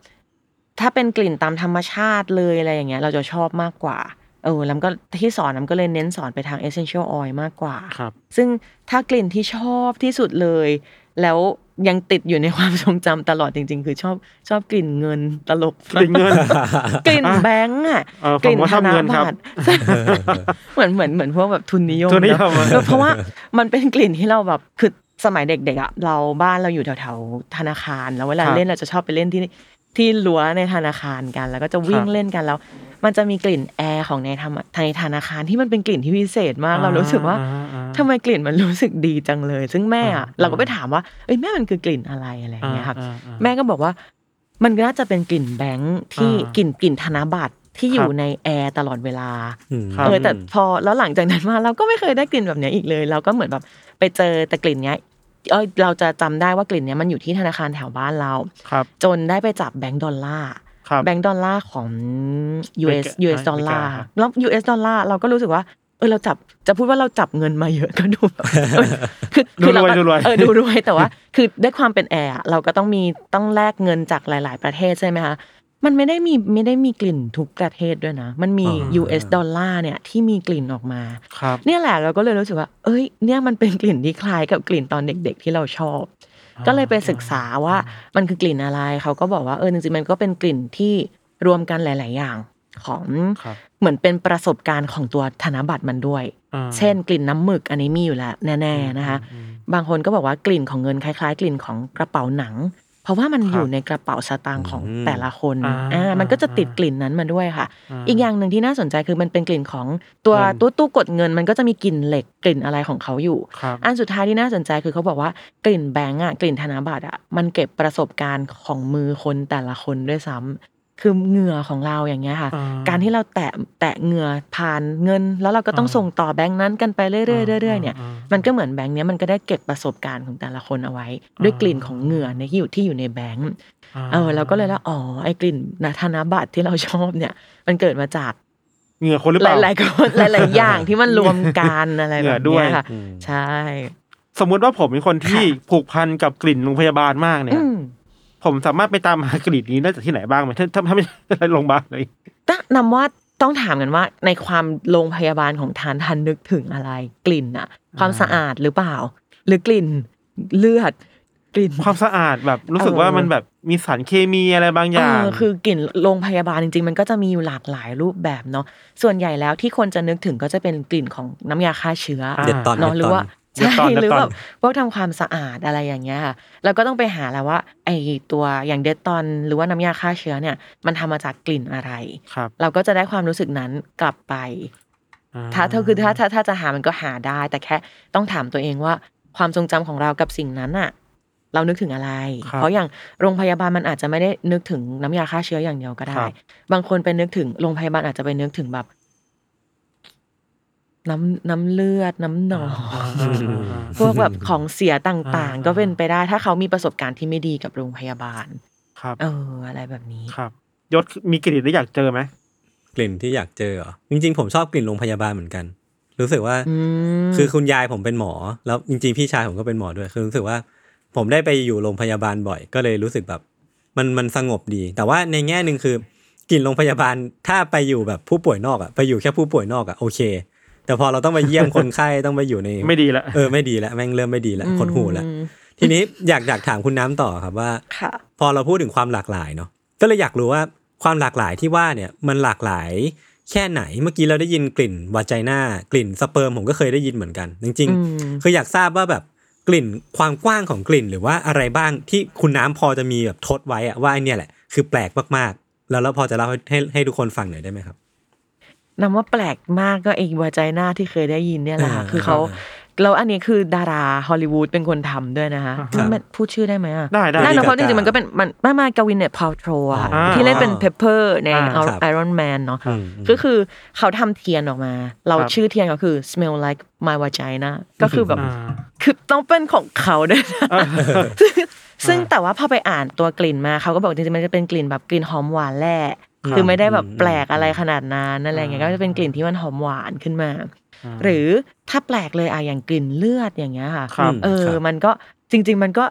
ถ้าเป็นกลิ่นตามธรรมชาติเลยอะไรอย่างเงี้ย เราจะชอบมากกว่าเออแล้วก็ที่สอนน้ำก็เลยเน้นสอนไปทาง essential oil มากกว่า ครับ ซึ่งถ้ากลิ่นที่ชอบที่สุดเลย แล้วยังติดอยู่ในความทรงจำตลอดจริง ๆ คือชอบชอบกลิ่นเงินตลกกลิ่นเงินกลิ่นแบงก์อะเออผมว่าชอบเงินครับตเหมือนเหมือนเหมือนพวกแบบทุนนิยมทุนนิยมเนอะเออเพราะว่ามันเป็นกลิ่นที่เราแบบคือสมัยเด็กๆอะเราบ้านเราอยู่แถวๆธนาคาร แล้วเวลาครับเล่นเราจะชอบไปเล่นที่ที่รั้วในธนาคารกัน แล้วก็จะวิ่งครับเล่นกันแล้ว มันจะมีกลิ่นแอร์ของในธรรมในธนาคารที่มันเป็นกลิ่นที่พิเศษมาก เรารู้สึกว่า อ่อ่าทำไมกลิ่นมันรู้สึกดีจังเลย ซึ่งแม่อะอ่าเราก็ไปถามว่าเอ้ยแม่มันคือกลิ่นอะไรอะไรอย่างเงี้ยครับอ่าอ่าแม่ก็บอกว่า มันน่าจะเป็นกลิ่นแบงก์ที่อ่ากลิ่นกลิ่นธนบัตรที่อยู่ครับในแอร์ตลอดเวลาอืมครับเออแต่พอแล้วหลังจากนั้นมาเราก็ไม่เคยได้กลิ่นแบบเนี้ยอีกเลย เราก็เหมือนแบบไปเจอแต่กลิ่นเนี้ยเอยเราจะจำได้ว่ากลิ่นเนี้ยมันอยู่ที่ธนาคารแถวบ้านเราครับจนได้ไปจับแบงก์ดอลลาร์ครับแบงก์ดอลลาร์ของ US อเมริกา US ดอลลาร์อเมริกาครับแล้ว US ดอลลาร์เราก็รู้สึกว่าเออเราจับจะพูดว่าเราจับเงินมาเยอะก็ดูแบบเออคือดูคือเรารวยก็ดูรวยเออดูรวยแต่ว่า คือด้วยความเป็นแอร์อะเราก็ต้องมีต้องแลกเงินจากหลาย ๆ ประเทศใช่ไหมคะมันไม่ได้มีไม่ได้มีกลิ่นทุกประเทศด้วยนะ มันมีอ่า US ดอลลาร์เนี่ยที่มีกลิ่นออกมาครับเนี่ยแหละเราก็เลยรู้สึกว่า เอ้ย เนี่ยมันเป็นกลิ่นที่คล้ายกับกลิ่นตอนเด็ก ๆ ที่เราชอบ ก็เลยไปศึกษาว่ามันคือกลิ่นอะไรเขาก็บอกว่าเออจริงๆมันก็เป็นกลิ่นที่รวมกันหลาย ๆ อย่าง ของครับเหมือนเป็นประสบการณ์ของตัวธนบัตรมันด้วยอ่าเช่น กลิ่นน้ำหมึกอันนี้มีอยู่แล้วแน่ๆนะคะอืมบางคนก็บอกว่ากลิ่นของเงินคล้าย ๆ กลิ่นของกระเป๋าหนัง เพราะว่ามันครับอยู่ในกระเป๋าสตางค์ของอืมแต่ละคนอ่าอ่ามันก็จะติดกลิ่นนั้นมาด้วยค่ะาอีกอย่างหนึ่งที่น่าสนใจคือมันเป็นกลิ่นของตัวเงินตู้ตู้กดเงิน มันก็จะมีกลิ่นเหล็กกลิ่นอะไรของเขาอยู่ครับอันสุดท้ายที่น่าสนใจคือเขาบอกว่ากลิ่นแบงก์อะกลิ่นธนบัตรอะมันเก็บประสบการณ์ของมือคนแต่ละคนด้วยซ้ำ คือเหงื่อของเราอย่างเงี้ยค่ะอ่าการที่เราแตะแตะเหงื่อผ่านเงิน แล้วเราก็ต้องอ่าส่งต่อแบงค์นั้นกันไปเรื่อยๆเรื่อยๆเนี่ยอ่ามันก็เหมือนแบงค์เนี้ยมันก็ได้เก็บประสบการณ์ของแต่ละคนเอาไว้ ด้วยกลิ่นของเหงื่อในที่อยู่ที่อยู่ในแบงค์เออเราก็เลยแล้วอ๋อไอ้กลิ่นนาธนบัตรที่เราชอบเนี่ย มันเกิดมาจากเหงื่อคนหรือหเปล่าลายๆคนหลายๆอย่างที่มันรวมกันอะไรเหงื่แบอบด้วเนี้ยยค่ะอืมใช่ สมมุติว่าผมเป็นคนที่ค่ะผูกพันกับกลิ่นโรงพยาบาลมากเนี่ยอืม ผมสามารถไปตามหากลิ่นนี้ได้จากที่ไหนบ้างไหมถ้าถ้าถ้าไม่ใช่โรงพยาบาลเลยตั้งนำว่าต้องถามกันว่าในความโรงพยาบาลของทานทันนึกถึงอะไร กลิ่นอะความสะอาดหรือเปล่า หรือกลิ่นเลือดกลิ่นความสะอาดแบบรู้สึกเออว่ามันแบบมีสารเคมีอะไรบางอย่างเออคือกลิ่นโรงพยาบาลจริง ๆ มันก็จะมีอยู่หลากหลายรูปแบบเนาะส่วนใหญ่แล้วที่คนจะนึกถึงก็จะเป็นกลิ่นของน้ำยาฆ่าเชื้ออ่าเด็ดตอนเนาะหรือว่าเด็ด ใช่ตอนเด็ดตอนหรือแบบพวกทำความสะอาดอะไรอย่างเงี้ยค่ะแล้วก็ต้องไปหาแล้วว่า ไอตัวอย่างเดตตอนหรือว่าน้ำยาฆ่าเชื้อเนี่ย มันทำมาจากกลิ่นอะไรครับเราก็จะได้ความรู้สึกนั้นกลับไปอ่ถ้าถ้าคือถ้าถ้าถ้าจะหามันก็หาได้ แต่แค่ต้องถามตัวเองว่าความทรงจำของเรากับสิ่งนั้นอะเรานึกถึงอะไรครับเพราะอย่างโรงพยาบาลมันอาจจะไม่ได้นึกถึงน้ำยาฆ่าเชื้ออย่างเดียวก็ได้ครับบางคนไปนึกถึงโรงพยาบาลอาจจะไปนึกถึงแบบ น้ำน้ำเลือดน้ำหนองอ่าอ่าอ่าพวกแบบของเสียต่างอ่าๆก็เป็นไปได้ถ้าเขามีประสบการณ์ที่ไม่ดีกับโรงพยาบาล ครับ เออ อะไรแบบนี้ครับ ยศมีกลิ่นที่อยากเจอไหมกลิ่นที่อยากเจอเหรอจริง ๆ ผมชอบกลิ่นโรงพยาบาลเหมือนกัน รู้สึกว่าอืมคือคุณยายผมเป็นหมอ แล้วจริง ๆ พี่ชายผมก็เป็นหมอด้วยคือรู้สึกว่า ผมได้ไปอยู่โรงพยาบาลบ่อย ก็เลยรู้สึกแบบ มันมันสงบดี แต่ว่าในแง่หนึ่งคือกลิ่นโรงพยาบาลถ้าไปอยู่แบบผู้ป่วยนอกอะไปอยู่แค่ผู้ป่วยนอกอะโอเค แต่พอเราต้องไปเยี่ยมคนไข้ต้องไปอยู่ในไม่ดีละเออไม่ดีแล้วแม่งเริ่มไม่ดีแล้วขดหูแล้วทีนี้อยากอยากถามคุณน้ำต่อครับว่าค่ะพอเราพูดถึงความหลากหลายเนาะก็เลยอยากรู้ว่าความหลากหลายที่ว่าเนี่ยมันหลากหลายแค่ไหนเมื่อกี้เราได้ยินกลิ่นวาจาน่ากลิ่นสเปิร์มผมก็เคยได้ยินเหมือนกัน จริงอืมๆคืออยากทราบว่าแบบกลิ่นความกว้างของกลิ่นหรือว่าอะไรบ้างที่คุณน้ำพอจะมีแบบทดไว้อะว่าไอเนี่ยแหละคือแปลกมากๆ แล้วเราพอจะเล่าให้ให้ให้ทุกคนฟังหน่อยได้ไหมครับ นำว่าแปลกมากก็เองวาใจหน้าที่เคยได้ยินเนี่ยแหละค่ะอ่าคือเขาแล้วอันนี้คือดาราฮอลลีวูดเป็นคนทำด้วยนะคะครับมันพูดชื่อได้ไหมอะได้ได้ได้ Lady นะเพราะจ Gaga ริงๆมันก็เป็นมันไม่มา Gwyneth Paltrow อะค่ะอ่าที่เล่นเป็น Pepper ในอ่าครับ Iron Man เนาะอืมก็คือเขาทำเทียนออกมา เราครับชื่อเทียนก็คือ smell like my vagina ก็คือแบบอ่าคือต้องเป็นของเขาด้วยนะซึ่งซึ่งแต่ว่าพอไปอ่านตัวกลิ่นมาเขาก็บอกจริงๆมันจะเป็นกลิ่นแบบกลิ่นหอมหวานแหละครับ คือไม่ได้แบบอืมแปลกอะไรขนาดนั้นอะไรเงี้ยอ่าก็จะเป็นกลิ่นที่มันหอมหวานขึ้นมาอ่าหรือถ้าแปลกเลยอะอย่างกลิ่นเลือดอย่างเงี้ยค่ะครับเออครับมันก็จริง ๆ มันก็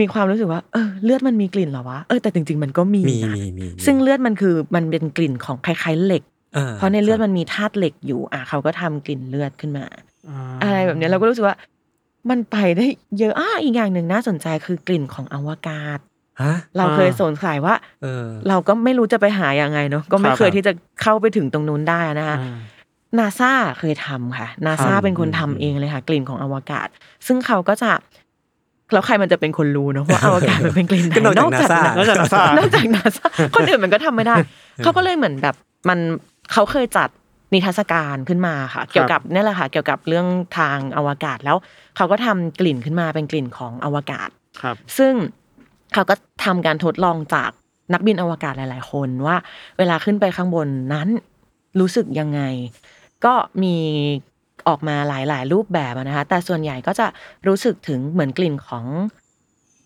มีความรู้สึกว่าเออเลือดมันมีกลิ่นเหรอวะเออแต่จริง ๆ มันก็มีมีนะมีมีซึ่งเลือดมันคือมันเป็นกลิ่นของคล้ายๆเหล็กอ่เพราะในเลือดครับมันมีธาตุเหล็กอยู่อะเขาก็ทำกลิ่นเลือดขึ้นมาอ่าอะไรแบบเนี้ยเราก็รู้สึกว่า มันไปได้เยอะอะอีกอย่างหนึ่งน่าสนใจคือกลิ่นของอวกาศฮะ เราเคยสงสัยว่าเออเราก็ไม่รู้จะไปหายังไงเนาะก็ไม่ครับเคยที่จะเข้าไปถึงตรงนู้นได้นะคะอ่านาซาเคยทำค่ะนาซาครับเป็นคนทำเองเลยค่ะกลิ่นของอวกาศ ซึ่งเขาก็จะแล้วใครมันจะเป็นคนรู้เนาะว่าอวกาศมันเป็นกลิ่นไหนก็นอกจาก NASA นอกจาก NASA นอกจากนาซาคนอื่นมันก็ทำไม่ได้ เขาก็เลยเหมือนแบบมันเขาเคยจัดนิทรรศการขึ้นมาค่ะ เกี่ยวกับนี่แหละค่ะ เกี่ยวกับเรื่องทางอวกาศแล้ว เขาก็ทำกลิ่นขึ้นมาเป็นกลิ่นของอวกาศครับ ซึ่ง เขาก็ทำการทดลองจากนักบินอวกาศหลาย ๆ คนว่า เวลาขึ้นไปข้างบนนั้นรู้สึกยังไง ก็มีออกมาหลาย ๆ รูปแบบอะนะคะ แต่ส่วนใหญ่ก็จะรู้สึกถึงเหมือนกลิ่นของ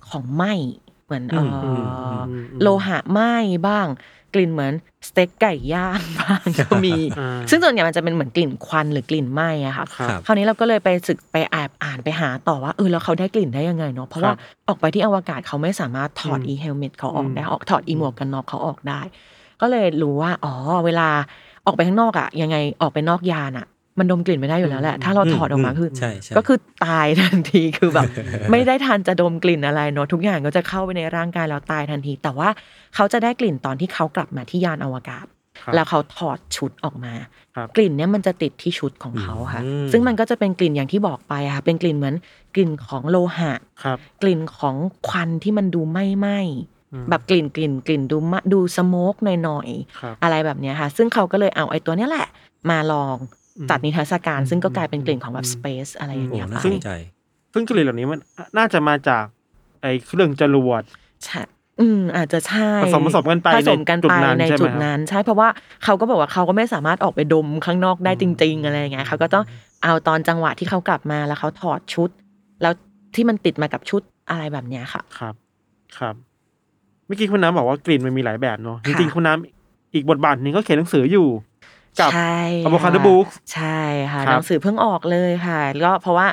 ของไหมเหมือนเอออมอืมโลหะไหมบ้าง กลิ่นเหมือนสเต็กไก่ย่างบ้างก็มีอ่าซึ่งส่วนใหญ่มันจะเป็นเหมือนกลิ่นควันหรือกลิ่นไหม้อะค่ะครับคราวนี้เราก็เลยไปศึกไปแอบอ่านไปหาต่อว่าเออแล้วเขาได้กลิ่นได้ยังไงเนาะเพราะว่าออกไปที่อวกาศเขาไม่สามารถถอดอืมอีเฮลเมตเขาออกได้อืมออกถอดอีหมวกกันน็อกเขาออกได้ ก็เลยรู้ว่าอ๋อเวลาออกไปข้างนอกอะยังไงออกไปนอกยานอะ มันดมกลิ่นไม่ได้อยู่แล้วแหละ ถ้าเราถอดออกมาคือใช่ใช่ก็คือตายทันทีคือแบบ ไม่ได้ทันจะดมกลิ่นอะไรเนาะทุกอย่างก็จะเข้าไปในร่างกายแล้วตายทันที แต่ว่าเขาจะได้กลิ่นตอนที่เขากลับมาที่ยานอวกาศครับแล้วเขาถอดชุดออกมาครับกลิ่นเนี้ยมันจะติดที่ชุดของเขาค่ะอืมซึ่งมันก็จะเป็นกลิ่นอย่างที่บอกไปอะค่ะเป็นกลิ่นเหมือนกลิ่นของโลหะครับกลิ่นของควันที่มันดูไหม้ไหม้อืมแบบกลิ่นกลิ่นกลิ่นดูมะดูสโมกหน่อยครับๆอะไรแบบเนี้ยค่ะ ซึ่งเขาก็เลยเอาไอ้ตัวเนี้ยแหละ มาลองอืม จัดนิทรรศการอืมซึ่งก็กลายเป็นกลิ่นของแบบอืมสเปซอะไรอย่างโอ้เงี้ยน่าไปสนใจซึ่งกลิ่นเหล่านี้มันน่าจะมาจากไอ้เครื่องจรวดใช่อืมอาจจะใช่ผสมผสมกันไปผสมกันในจุไปดนั้นในใช่ไหมจุดนั้น ใช่เพราะว่าเขาก็บอกว่าเขาก็ไม่สามารถออกไปดมข้างนอกได้จริง ๆ อะไรอย่างเงี้ยเขาก็ต้องเอาตอนจังหวะที่เขากลับมาแล้วเขาถอดชุด แล้วที่มันติดมากับชุดอะไรแบบเนี้ยค่ะ ครับ ครับเมื่อกี้คุณน้ำบอกว่ากลิ่นมันมีหลายแบบเนาะค่ะจริงๆคุณน้ำอีกบทบาทหนึ่งก็เขียนหนังสืออยู่ กับ Avocado Books ใช่ค่ะ ใช่ค่ะครับหนังสือเพิ่งออกเลยค่ะก็เพราะว่า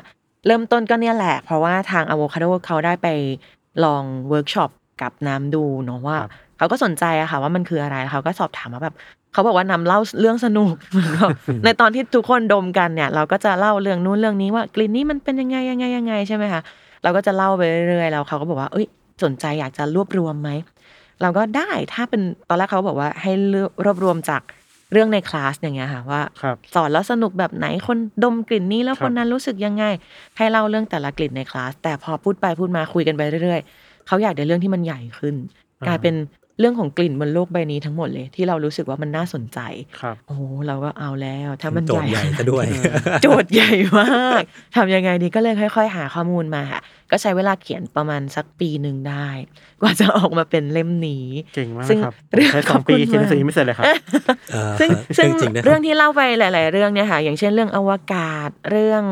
เริ่มต้นก็เนี่ยแหละ เพราะว่าทาง Avocado เขาได้ไปลองเวิร์กช็อปกับน้ำดูเนาะว่าครับเขาก็สนใจอะค่ะ ว่ามันคืออะไรเขาก็สอบถามมาแบบเขาบอกว่านำเล่าเรื่องสนุกเหมือนแบบในตอนที่ทุกคนดมกันเนี่ย เราก็จะเล่าเรื่องนู้นเรื่องนี้ว่ากลิ่นนี้มันเป็นยังไงยังไงยังไงใช่ไหมคะเราก็จะเล่าไปเรื่อยๆแล้วเขาก็บอกว่าเอ้ย สนใจอยากจะรวบรวมไหมเราก็ได้ถ้าเป็นตอนแรกเขาบอกว่าให้รวบรวมจาก เรื่องในคลาสอย่างเงี้ยค่ะว่าครับสอนแล้วสนุกแบบไหนคนดมกลิ่นนี้แล้วครับคนนั้นรู้สึกยังไง ให้เล่าเรื่องแต่ละกลิ่นในคลาส แต่พอพูดไปพูดมาคุยกันไปเรื่อยๆเขาอยากได้เรื่องที่มันใหญ่ขึ้น กลายเป็น เรื่องของกลิ่นบนโลกใบนี้ทั้งหมดเลย ที่เรารู้สึกว่ามันน่าสนใจครับโอ้โหเราก็เอาแล้ว ถ้ามันโจทย์ใหญ่ซะด้วย โจทย์ใหญ่มากทำยังไงดีก็เลยค่อย ๆ หาข้อมูลมาค่ะก็ใช้เวลาเขียนประมาณสักปีหนึ่งได้ กว่าจะออกมาเป็นเล่มนี้เก่งมากซึ่งครับเรื่องใช้สองปีขอบคุณเขียนหนังสือมากยังไม่เสร็จเลยครับเออซึ่งซึ่งจริงๆนะคเรื่รัอบงที่เล่าไปหลาย ๆ เรื่องเนี่ยค่ะอย่างเช่นเรื่องอวกาศเรื่อง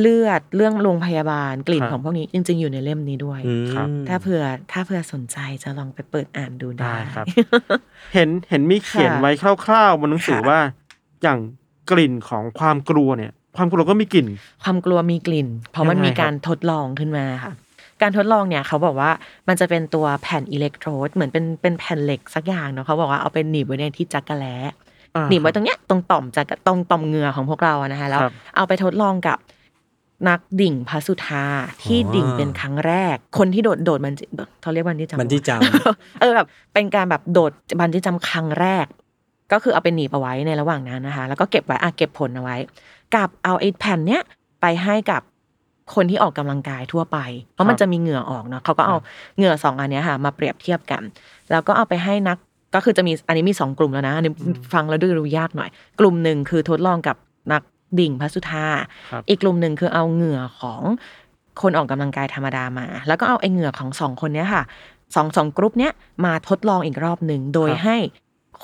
เลือดเรื่องโรงพยาบาลกลิ่นครับของพวกนี้จริง ๆ อยู่ในเล่มนี้ด้วยอืมครับถ้าเผื่อถ้าเผื่อสนใจจะลองไปเปิดอ่านดูได้ได้ครับ เห็นเห็นมีเขียนไว้คร่าวๆบนหนังสือค่ะว่า อย่างกลิ่นของความกลัวเนี่ย ความกลัวก็มีกลิ่น ความกลัวมีกลิ่น เพราะมันยังไงมีการทดลองขึ้นมาค่ะการทดลองเนี่ยเขาบอกว่ามันจะเป็นตัวแผ่นอิเล็กโทรดเหมือนเป็นเป็นแผ่นเหล็กสักอย่างเนาะเขาบอกว่าเอาไปหนีบไว้ในที่จักระแลอ่าหนีบไว้ตรงเนี้ยตรงต่อมจักระตรงต่อมเหงื่อของพวกเราอะนะคะแล้วครับเอาไปทดลองกับ นักดิ่งพระสุธาที่อ๋อดิ่งเป็นครั้งแรก คนที่โดดโดดมันเขาเรียกบันจี้จัมป์บันจี้จัมป์เออแบบเป็นการแบบโดดบันจี้จัมป์ครั้งแรก ก็คือเอาไปหนีบเอาไว้ในระหว่างนั้นนะคะ แล้วก็เก็บไว้อะเก็บผลเอาไว้ กับเอาไอ้แผ่นเนี้ยไปให้กับคนที่ออกกำลังกายทั่วไป เพราะมันจะมีเหงื่อออกเนาะเขาก็เอาเหงื่อสองอันเนี้ยค่ะ มาเปรียบเทียบกัน แล้วก็เอาไปให้นักก็คือจะมีอันนี้มีสองกลุ่มแล้วนะอันนี้ฟังแล้วดูดูยากหน่อย กลุ่มหนึ่งคือทดลองกับนัก ดิ่งพระสุธาครับอีกกลุ่มหนึ่งคือเอาเหงื่อของคนออกกำลังกายธรรมดามา แล้วก็เอาไอ้เหงื่อของสองคนเนี้ยค่ะสองสองกลุ่มเนี้ยมาทดลองอีกรอบหนึ่งโดยครับให้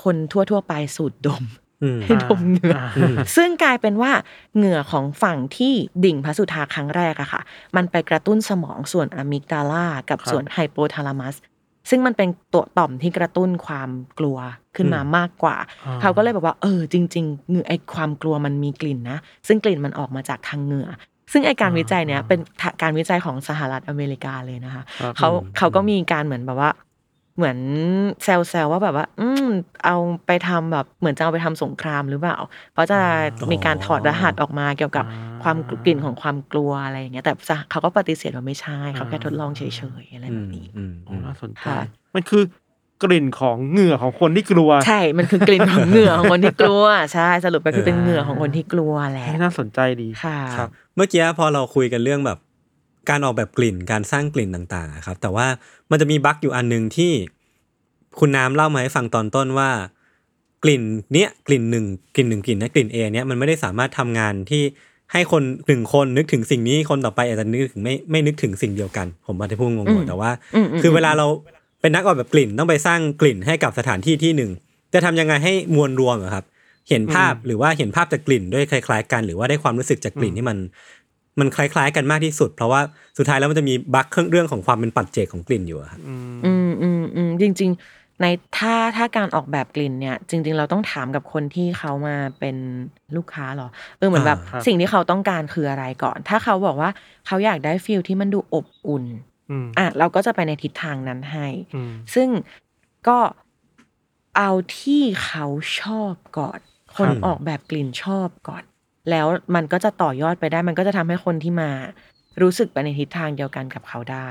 คนทั่ว ๆ ไปสูดดมอืมให้ดมเหงื่ออมซึ่งกลายเป็นว่าเหงื่อของฝั่งที่ดิ่งพระสุธาครั้งแรกอะค่ะ มันไปกระตุ้นสมองส่วนอะมิกดาลากับครับส่วนไฮโปทาลามัส ซึ่งมันเป็นตัวต่อมที่กระตุ้นความกลัวขึ้นมามากกว่าอ่าเขาก็เลยแบบว่าเออจริงๆเหงื่อไอความกลัวมันมีกลิ่นนะ ซึ่งกลิ่นมันออกมาจากทางเหงื่อ ซึ่งไอการวิจัยเนี้ยเป็นการวิจัยของสหรัฐอเมริกาเลยนะคะครับเขาเขาก็มีการเหมือนแบบว่า เหมือนแซวๆว่าแบบว่า อืมเอาไปทำแบบเหมือนจะเอาไปทำสงครามหรือเปล่า เพราะจะมีการถอดรหัสออกมาเกี่ยวกับอ่าความกลิ่นของความกลัวอะไรอย่างเงี้ยแต่เขาก็ปฏิเสธว่าไม่ใช่เขาแค่ทดลองเฉยๆอะไรแบบนี้อืมโอ้อืมน่าสนใจค่ะมันคือกลิ่นของเหงื่อของคนที่กลัว ใช่ มันคือกลิ่นของเหงื่อของคนที่กลัวใช่สรุปก็คือเป็นเหงื่อของคนที่กลัวแหละให้น่าสนใจดีค่ะครับ เมื่อกี้พอเราคุยกันเรื่องแบบ การออกแบบกลิ่นการสร้างกลิ่นต่างๆอะครับแต่ว่ามันจะมีบั๊กอยู่อันหนึ่งที่คุณน้ำเล่ามาให้ฟังตอนต้นว่า กลิ่นเนี้ยกลิ่นหนึ่งกลิ่นหนึ่งกลิ่นนะกลิ่นเอเนี้ยมันไม่ได้สามารถทำงานที่ให้คนหนึ่งคนนึกถึงสิ่งนี้คนต่อไปอาจจะนึกถึงไม่ไม่นึกถึงสิ่งเดียวกัน ผมอาจจะพูดงอืงมๆแต่ว่าอืมอืมคือเวลาเราเป็นนักออกแบบกลิ่นต้องไปสร้างกลิ่นให้กับสถานที่ที่หนึ่งจะทำยังไงให้มวลรวมอะครับ เห็นภาพหรือว่าเห็นภาพจากกลิ่นด้วยคล้าย ๆ กัน หรือว่าได้ความรู้สึกจากกลิ่นที่มัน มันคล้าย ๆ กันมากที่สุด เพราะว่าสุดท้ายแล้วมันจะมีบั๊กเรื่องของความเป็นปัจเจกของกลิ่นอยู่อะครับอืมอืมอืมจริง ๆ ในถ้าถ้าการออกแบบกลิ่นเนี่ย จริง ๆ เราต้องถามกับคนที่เขามาเป็นลูกค้าเหรอเออเหมือนแบบอ่าครับสิ่งที่เขาต้องการคืออะไรก่อน ถ้าเขาบอกว่าเขาอยากได้ฟิลที่มันดูอบอุ่นอืมอะเราก็จะไปในทิศทางนั้นให้อืมซึ่งก็เอาที่เขาชอบก่อน คนครับออกแบบกลิ่นชอบก่อน แล้วมันก็จะต่อยอดไปได้ มันก็จะทำให้คนที่มา รู้สึกไปในทิศทางเดียวกันกับเขาได้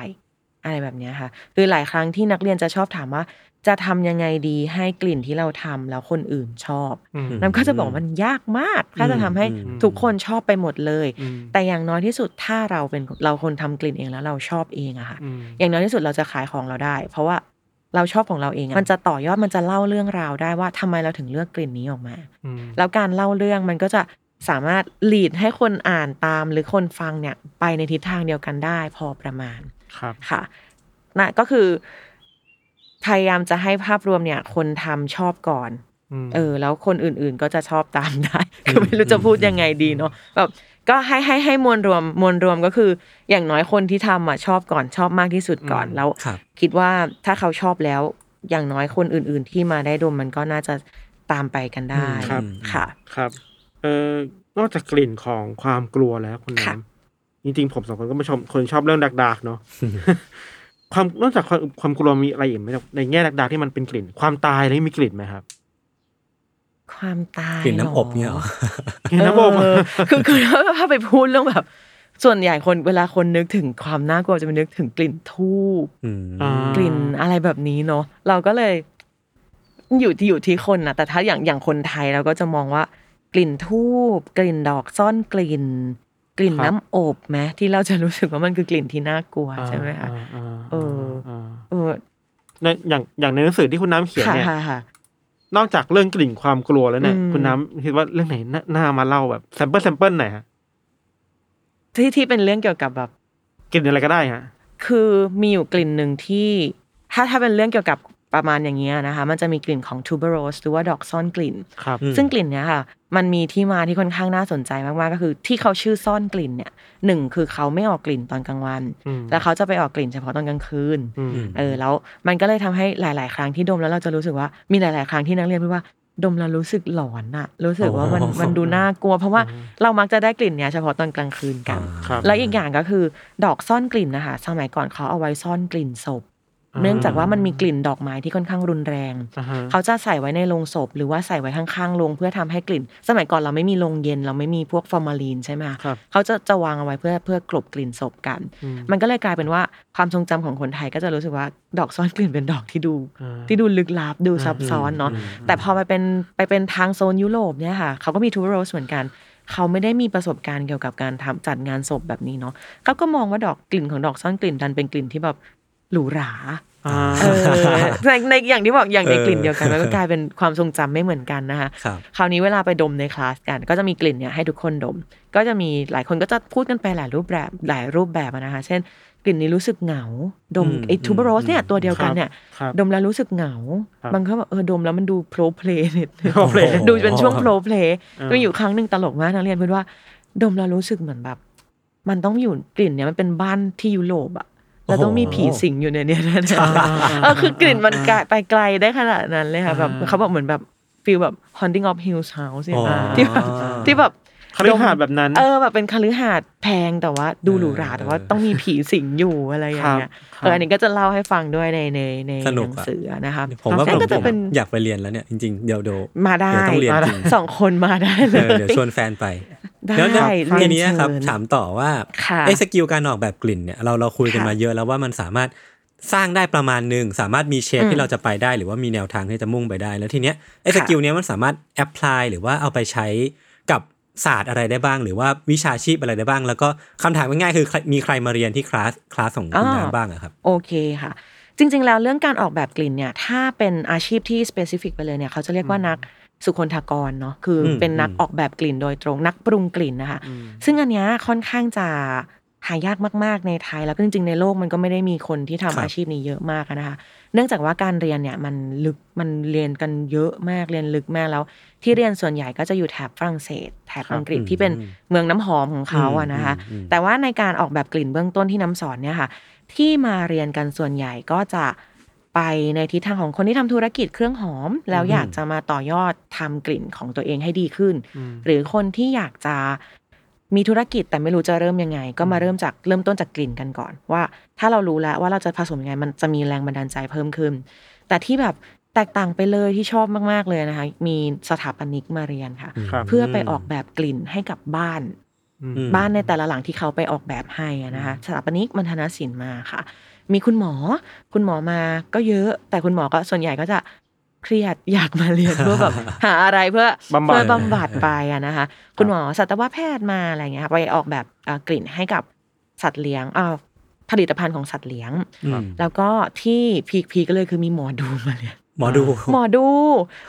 อะไรแบบเนี้ยค่ะ คือหลายครั้งที่นักเรียนจะชอบถามว่า จะทำยังไงดีให้กลิ่นที่เราทำแล้วคนอื่นชอบอืมน้ำก็จะบอกว่ามันยากมาก ถ้าจะทำให้อืมทุกคนชอบไปหมดเลยอืมแต่อย่างน้อยที่สุดถ้าเราเป็นเราคนทำกลิ่นเองแล้วเราชอบเองอะค่ะอืมอย่างน้อยที่สุดเราจะขายของเราได้ เพราะว่าเราชอบของเราเองอะมันจะต่อยอดมันจะเล่าเรื่องราวได้ว่าทำไมเราถึงเลือกกลิ่นนี้ออกมาอืมแล้วการเล่าเรื่องมันก็จะ สามารถลีดให้คนอ่านตามหรือคนฟังเนี่ยไปในทิศทางเดียวกันได้พอประมาณครับค่ะนะก็คือ พยายามจะให้ภาพรวมเนี่ย คนทำชอบก่อนมเออ แล้วคนอื่นๆก็จะชอบตามได้ คือไม่รู้จะพูดยังไงดีเนาะแบบก็ให้ให้ให้มวลรวมมวลรวมก็คือ อย่างน้อยคนที่ทำอะชอบก่อนชอบมากที่สุดก่อนแล้วครับคิดว่าถ้าเขาชอบแล้ว อย่างน้อยคนอื่น ๆ ที่มาได้ดมมันก็น่าจะตามไปกันได้ครับค่ะ ครับ เออนอกจากกลิ่นของความกลัวแล้วคุณค่ะน้ำจริงๆผมสองคนก็ไม่ชอบคนชอบเรื่องดักๆเนาะความนอกจากความความกลัวมีอะไรอีกไหมในแง่ดักๆที่มันเป็นกลิ่น ความตายอะไรมีกลิ่นไหมครับความตายกลิ่นน้ำอบหรเนี่ยเหรอกลิ่นน้ำอบเออคือคือถ้าไปพูดเรื่องแบบ ส่วนใหญ่คนเวลาคนนึกถึงความน่ากลัวจะไปนึกถึงกลิ่นทูบอืมอ่ากลิ่นอะไรแบบนี้เนาะเราก็เลย อยู่ที่อยู่ที่คนนะแต่ถ้าอย่างอย่างคนไทยเราก็จะมองว่า กลิ่นทูบกลิ่นดอกซ่อนกลิ่น กลิ่นครับน้ำอบไหมที่เราจะรู้สึกว่ามันคือกลิ่นที่น่ากลัวใช่ไหมคะอ่าเอออ่าเออในอย่างอย่างในหนังสือที่คุณน้ำเขียนค่ะเนี่ยค่ะค่ะนอกจากเรื่องกลิ่นความกลัวแล้วเนี่ยอืมคุณน้ำคิดว่าเรื่องไหนน่าน่ามาเล่าแบบ sample sample หน่อยฮะที่ที่เป็นเรื่องเกี่ยวกับแบบ กลิ่นอะไรก็ได้ฮะคือมีอยู่กลิ่นหนึ่งที่ ถ้าถ้าเป็นเรื่องเกี่ยวกับ ประมาณอย่างเงี้ยนะคะ มันจะมีกลิ่นของ tuberose หรือว่าดอกซ่อนกลิ่น ครับอืมซึ่งกลิ่นเนี้ยค่ะ มันมีที่มาที่ค่อนข้างน่าสนใจมากๆ ก็คือที่เขาชื่อซ่อนกลิ่นเนี่ยหนึ่งคือเขาไม่ออกกลิ่นตอนกลางวัน อืม แล้วเขาจะไปออกกลิ่นเฉพาะตอนกลางคืน อืม เออแล้วมันก็เลยทำให้หลาย ๆ ครั้งที่ดมแล้วเราจะรู้สึกว่ามีหลาย ๆ ครั้งที่นักเรียนพูดว่าดมแล้วรู้สึกหลอนอะรู้สึกว่ามันอ๋อ มันดูน่ากลัว เพราะว่าเรามักจะได้กลิ่นเนี้ยเฉพาะตอนกลางคืนกัน ครับ แล้วอีกอย่างก็คือดอกซ่อนกลิ่นนะคะสมัยก่อนเขาเอาไว้ซ่อนกลิ่นศพอ่า เนื่องจากว่ามันมีกลิ่นดอกไม้ที่ค่อนข้างรุนแรงอ่าฮะเขาจะใส่ไว้ในโรงศพ หรือว่าใส่ไว้ข้างๆโรงเพื่อทำให้กลิ่น สมัยก่อนเราไม่มีโรงเย็นเราไม่มีพวกฟอร์มาลีนใช่ไหมคะครับเขาจะจะวางเอาไว้เพื่อเพื่อกลบกลิ่นศพกันอืมมันก็เลยกลายเป็นว่าความทรงจำของคนไทยก็จะรู้สึกว่าดอกซ่อนกลิ่นเป็นดอกที่ดูอ่าที่ดูลึกลับดูซับซ้อนเนาะอืมแต่พอไปเป็นไปเป็นทางโซนยุโรปเนี่ยค่ะเขาก็มีทูโรสเหมือนกันเขาไม่ได้มีประสบการณ์เกี่ยวกับการทำจัดงานศพแบบนี้เนาะเขาก็มองว่าดอกกลิ่นของดอกซ่อนกลิ่นดันเป็นกลิ่นที่แบบ หรูหราอ่าเออในในอย่างที่บอกอย่างในเออกลิ่นเดียวกันมันก็กลายเป็นความทรงจำไม่เหมือนกันนะคะครับคราวนี้เวลาไปดมในคลาสกัน ก็จะมีกลิ่นเนี่ยให้ทุกคนดม ก็จะมีหลายคนก็จะพูดกันไปหลายรูปแบบหลายรูปแบบอะนะคะ เช่น กลิ่นนี้รู้สึกเหงา ดมอืมไอ้ tuberose เนี่ยอืมตัวเดียวกันเนี่ยครับดมแล้วรู้สึกเหงาครับบางคนบอกเออดมแล้วมันดู foreplay นิดนึง foreplay ดูเป็นช่วง foreplay อ่ามีอยู่ครั้งหนึ่งตลกมากนักเรียนพูดว่า ดมแล้วรู้สึกเหมือนแบบ มันต้องอยู่กลิ่นเนี่ยมันเป็นบ้านที่ยุโรปอะ แล้วต้องมีผีสิงอยู่ในเนี้ยนะเออคือกลิ่นมันไกลไปไกลได้ขนาดนั้นเลยค่ะแบบเขาบอกเหมือนแบบฟีลแบบ haunting of Hill House เนี่ยอ๋อที่แบบที่แบบ คฤหาสน์แบบนั้น เออแบบเป็นคฤหาสน์แพงแต่ว่าดูหรูหราแต่ว่าต้องมีผีสิงอยู่อะไรอย่างเงี้ยครับเอออันนี้ก็จะเล่าให้ฟังด้วยในในในสหนุกนังอะสือนะคะผมว่านั่ผนมก็จะเป็นอยากไปเรียนแล้วเนี่ยจริงๆเดี๋ยวเดี๋ยวมาได้เดี๋ยวต้องเรียนจริงสองคนมาได้เลเอยอเดี๋ยวชวนแฟนไปได้แล้วเนี่ยเรีทียนนี้เชิญครับถามต่อว่าค่ะไอ้สกิลการออกแบบกลิ่นเนี่ยเราเราคุยกันค่ะมาเยอะแล้วว่ามันสามารถสร้างได้ประมาณหนึ่งสามารถมี shape อืมที่เราจะไปได้ หรือว่ามีแนวทางที่จะมุ่งไปได้ แล้วทีเนี้ยไอ้ค่ะ skill เนี้ยมันสามารถ apply หรือว่าเอาไปใช้กับ ศาสตร์อะไรได้บ้าง หรือว่าวิชาชีพอะไรได้บ้าง แล้วก็คำถามง่ายๆคือใครมีใครมาเรียนที่ class class ของคุณอ่าน้ำบ้างอะครับ โอเคค่ะ จริง ๆ แล้วเรื่องการออกแบบกลิ่นเนี่ย ถ้าเป็นอาชีพที่ specific ไปเลยเนี่ย เขาจะเรียกว่านักสุคนธกรเนาะคืออืมเป็นนักอืมออกแบบกลิ่นโดยตรงนักปรุงกลิ่นนะคะอืมซึ่งอันเนี้ยค่อนข้างจะหายากมาก ๆ ในไทย แล้วก็จริง ๆ ในโลกมันก็ไม่ได้มีคนที่ทำอาชีพนี้เยอะมากอะนะคะ เนื่องจากว่าการเรียนเนี่ยมันลึกมันเรียนกันเยอะมากเรียนลึกมากแล้ว ที่เรียนส่วนใหญ่ก็จะอยู่แถบฝรั่งเศสแถบอังกฤษครับที่เป็นอืมเมืองน้ำหอมของเขาอะนะคะอืมอืมแต่ว่าในการออกแบบกลิ่นเบื้องต้นที่น้ำสอนเนี่ยค่ะ ที่มาเรียนกันส่วนใหญ่ก็จะไปในทิศทางของคนที่ทำธุรกิจเครื่องหอม แล้วอยากจะมาต่อยอดทำกลิ่นของตัวเองให้ดีขึ้นอืมหรือคนที่อยากจะ มีธุรกิจแต่ไม่รู้จะเริ่มยังไง ก็มาเริ่มจากเริ่มต้นจากกลิ่นกันก่อน ว่า ถ้าเรารู้แล้วว่าเราจะผสมยังไงมันจะมีแรงบันดาลใจเพิ่มขึ้น แต่ที่แบบแตกต่างไปเลยที่ชอบมากๆเลยนะคะ มีสถาปนิกมาเรียนค่ะครับเพื่อไปออกแบบกลิ่นให้กับบ้านอืมอืมบ้านในแต่ละหลังที่เขาไปออกแบบให้อะนะคะสถาปนิกมันธนศิลป์มาค่ะ มีคุณหมอ คุณหมอมาก็เยอะ แต่คุณหมอก็ส่วนใหญ่ก็จะ เครียดอยากมาเรียนเพื่อแบบหาอะไรเพื่อบำบัดเพื่อบำบัดไปอะนะคะ คุณหมอสัตวแพทย์มาอะไรเงี้ยค่ะไปออกแบบเอ่อกลิ่นให้กับสัตว์เลี้ยงอ่าผลิตภัณฑ์ของสัตว์เลี้ยงอืมแล้วก็ที่พีคพีก็เลยคือมีหมอดูมาเรียนหมอดู หมอดู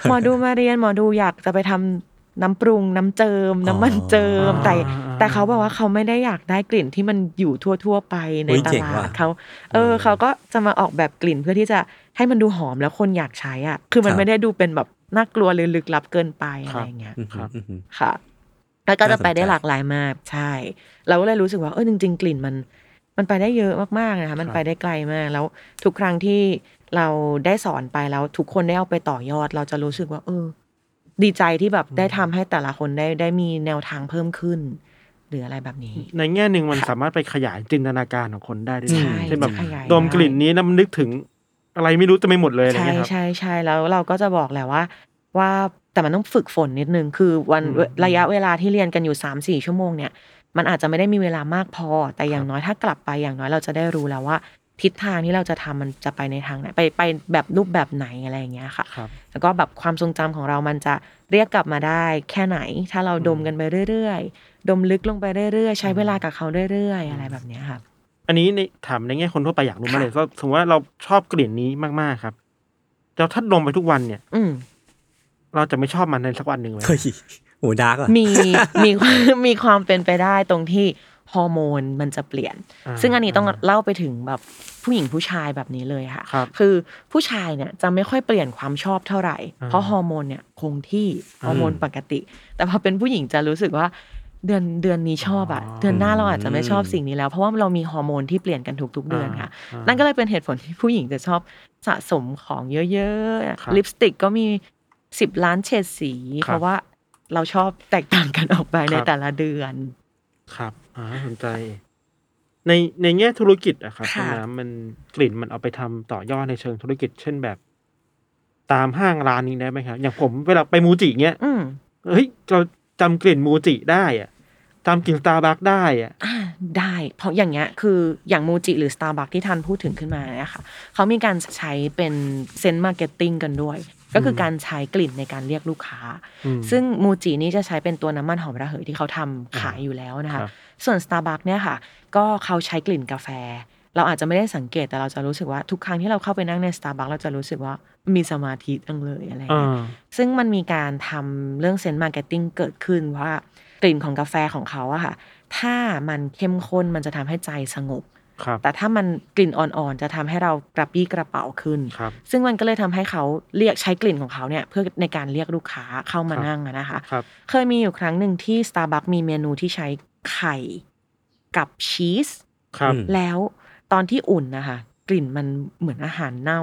หมอดูมาเรียนหมอดูอยากจะไปทำ น้ำปรุงน้ำเจิม น้ำมันเจิมอ๋อแต่อ่าแต่เขาบอกว่าเขาไม่ได้อยากได้กลิ่นที่มันอยู่ทั่ว ๆ ไปในเฮ้ยตเจ๋งลาว่ะดเขาเออเขาก็จะมาออกแบบกลิ่นเพื่อที่จะให้มันดูหอมแล้วคนอยากใช้อะ คือมันไม่ได้ดูเป็นแบบน่ากลัวหรือลึกลับเกินไปอะไรอย่างเงี้ยอืมครับอืมอืมค่ะแล้วก็จะไปได้น่าสนใจหลากหลายมากใช่ เราก็เลยรู้สึกว่าเออจริง ๆ กลิ่นมัน มันไปได้เยอะมากๆนะคะมันไปได้ไกลมากแล้วทุกครั้งที่เราได้สอนไปแล้วทุกคนได้เอาไปต่อยอด เราจะรู้สึกว่า เออ ดีใจที่แบบได้ทำให้แต่ละคนได้ได้มีแนวทางเพิ่มขึ้น หรืออะไรแบบนี้ ในแง่หนึ่งมันค่ะสามารถไปขยายจินตนาการของคนได้ด้วยใช่เช่นแบบจะขยายดมได้กลิ่นนี้แล้วมันนึกถึงอะไรไม่รู้จะไม่หมดเลยอะไรใช่เงี้ยครับใช่ใช่แล้วเราก็จะบอกแหละว่า ว่าแต่มันต้องฝึกฝนนิดนึงคือวันอืมระยะเวลาที่เรียนกันอยู่สามสี่ชั่วโมงเนี่ย มันอาจจะไม่ได้มีเวลามากพอ แต่อย่างน้อยถ้ากลับไปอย่างน้อยเราจะได้รู้แล้วว่า ทิศทางที่เราจะทำมันจะไปในทางไหนไปไปแบบรูปแบบไหนอะไรอย่างเงี้ยค่ะครับแล้วก็แบบความทรงจำของเรามันจะเรียกกลับมาได้แค่ไหน ถ้าเราดมกันไปเรื่อยๆ ดมลึกลงไปเรื่อยๆ ใช้เวลากับเขาเรื่อยๆ อะไรแบบเนี้ยค่ะ อันนี้ในถามในแง่คนทั่วไปอยากรู้มากเลยว่าสมมติว่าเราชอบกลิ่นนี้มากๆครับแต่ถ้าดมไปทุกวันเนี่ย อืมเราจะไม่ชอบมันในสักวันหนึ่งไหมเฮ้ยโห dark อะมีมีมีความเป็นไปได้ตรงที่ ฮอร์โมนมันจะเปลี่ยนาซึ่งอันนี้ต้องาเล่าไปถึงแบบผู้หญิงผู้ชายแบบนี้เลยค่ะครับคือผู้ชายเนี่ยจะไม่ค่อยเปลี่ยนความชอบเท่าไหร่อ่าเพราะฮอร์โมนเนี่ยคงที่ฮอร์โมนปกติ แต่พอเป็นผู้หญิงจะรู้สึกว่าเดือนเดือนนี้ชอบอะเดือนหน้าเราอาจจะไม่ชอบสิ่งนี้แล้ว เพราะว่าเรามีฮอร์โมนที่เปลี่ยนกันทุกๆเดือนค่ะอ่านั่นก็เลยเป็นเหตุผลที่ผู้หญิงจะชอบสะสมของเยอะครับๆลิปสติกก็มีสิบล้านเฉดสีครับเพราะว่าเราชอบแตกต่างกันออกไปในครับแต่ละเดือนครับ อ่าสนใจ ในในแง่ธุรกิจอะครับค่ะคุณน้ำมันกลิ่นมันเอาไปทำต่อยอดในเชิงธุรกิจ เช่นแบบ ตามห้างร้านนี้ได้ไหมครับ อย่างผมเวลาไปมูจิเงี้ยอืมเฮ้ยเราจำกลิ่นมูจิได้อะจำกลิ่นสตาร์บัคได้อะอ่าได้ เพราะอย่างเงี้ยคืออย่างมูจิหรือ Starbucks ที่ทันพูดถึงขึ้นมาเนี่ยค่ะเขามีการใช้เป็น scent marketing กันด้วย ก็คือการใช้กลิ่นในการเรียกลูกค้าอืมซึ่งมูจินี่จะใช้เป็นตัวน้ำมันหอมระเหยที่เขาทำขายอยู่แล้วนะคะครับส่วน Starbucks เนี่ยค่ะ ก็เขาใช้กลิ่นกาแฟ เราอาจจะไม่ได้สังเกตแต่เราจะรู้สึกว่าทุกครั้งที่เราเข้าไปนั่งใน Starbucks เราจะรู้สึกว่ามีสมาธิจังเลยอะไรอย่างอ่าเงี้ยซึ่งมันมีการทำเรื่อง scent marketing เกิดขึ้นว่ากลิ่นของกาแฟของเขาอะค่ะ ถ้ามันเข้มข้นมันจะทำให้ใจสงบครับ แต่ถ้ามันกลิ่นอ่อนๆจะทำให้เรากระปรี้กระเปร่าขึ้นครับซึ่งมันก็เลยทำให้เขาเรียกใช้กลิ่นของเขาเนี่ยเพื่อในการเรียกลูกค้าเข้ามาครับนั่งอะนะคะครับเคยมีอยู่ครั้งหนึ่งที่ Starbucks มีเมนูที่ใช้ไข่กับชีสครับอืมแล้วตอนที่อุ่นนะคะกลิ่นมันเหมือนอาหารเน่า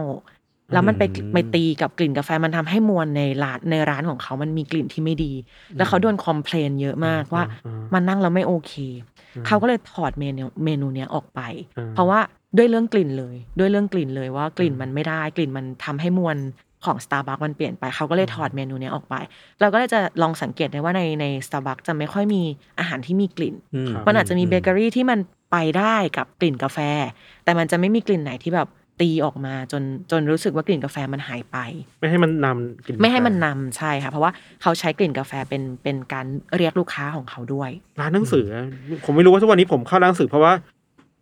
แล้วมันไปอืมไปตีกับกลิ่นกาแฟมันทำให้มวลในร้านในร้านของเขามันมีกลิ่นที่ไม่ดี แล้วเขาโดนคอมเพลนเยอะมากว่าอืมมันนั่งแล้วไม่โอเคอืม เขาก็เลยถอดเมนูเมนูเนี้ยออกไปอืมเพราะว่าด้วยเรื่องกลิ่นเลย ด้วยเรื่องกลิ่นเลยว่ากลิ่นมันไม่ได้กลิ่นมันทำให้มวลของ Starbucks มันเปลี่ยนไปเขาก็เลยถอดเมนูเนี้ยออกไป เราก็เลยจะลองสังเกตได้ว่าในใน Starbucks จะไม่ค่อยมีอาหารที่มีกลิ่นอืมันอาจจะมีเบเกอรี่ที่มันไปได้กับกลิ่นกาแฟ แต่มันจะไม่มีกลิ่นไหนที่แบบ ตีออกมาจนจนรู้สึกว่ากลิ่นกาแฟมันหายไป ไม่ให้มันนำกลิ่นไม่ให้มันนำใช่ค่ะ เพราะว่าเขาใช้กลิ่นกาแฟเป็นเป็นการเรียกลูกค้าของเขาด้วย ร้านหนังสือ ผมไม่รู้ว่าทุกวันนี้ผมเข้าร้านหนังสือเพราะว่า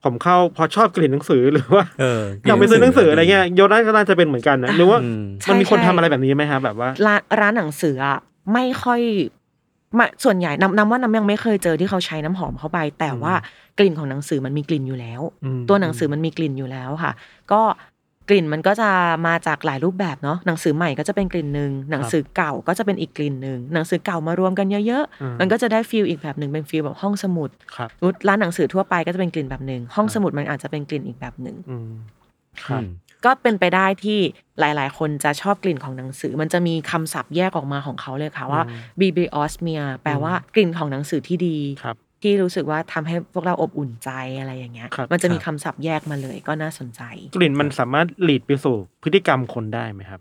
ผมเข้าเพอชอบกลิ่นหนังสือหรือว่าเอออยากไปซื้อหนังสืออะไรเงี้ยโยนนั้นก็น่าจะเป็นเหมือนกันนะหรือว่าอืมใช่มันมีคนใช่ทำอะไรแบบนี้ไหมครับแบบว่าร้านร้านหนังสืออะไม่ค่อย มาส่วนใหญ่น้ำน้ำว่าน้ำยังไม่เคยเจอที่เขาใช้น้ำหอมเข้าไป แต่ว่ากลิ่นของหนังสือมันมีกลิ่นอยู่แล้วอืมตัวหนังสือมันมีกลิ่นอยู่แล้วค่ะ ก็กลิ่นมันก็จะมาจากหลายรูปแบบเนาะหนังสือใหม่ก็จะเป็นกลิ่นหนึ่งหนังสือเก่าก็จะเป็นอีกกลิ่นหนึ่งหนังสือเก่ามารวมกันเยอะอืมๆมันก็จะได้ฟีลอีกแบบหนึ่งเป็นฟีลแบบห้องสมุดครับนุชร้านหนังสือทั่วไปก็จะเป็นกลิ่นแบบหนึ่งห้องสมุดมันอาจจะเป็นกลิ่นอีกแบบหนึ่งอืมครับ ก็เป็นไปได้ที่หลายๆ คนจะชอบกลิ่นของหนังสือ มันจะมีคำศัพท์แยกออกมาของเขาเลยค่ะว่า bibliosmia แปลว่ากลิ่นของหนังสือที่ดีครับที่รู้สึกว่าทำให้พวกเราอบอุ่นใจอะไรอย่างเงี้ยครับมันจะมีครับคำศัพท์แยกมาเลยก็น่าสนใจ กลิ่นมันสามารถหลีดไปสู่พฤติกรรมคนได้ไหมครับ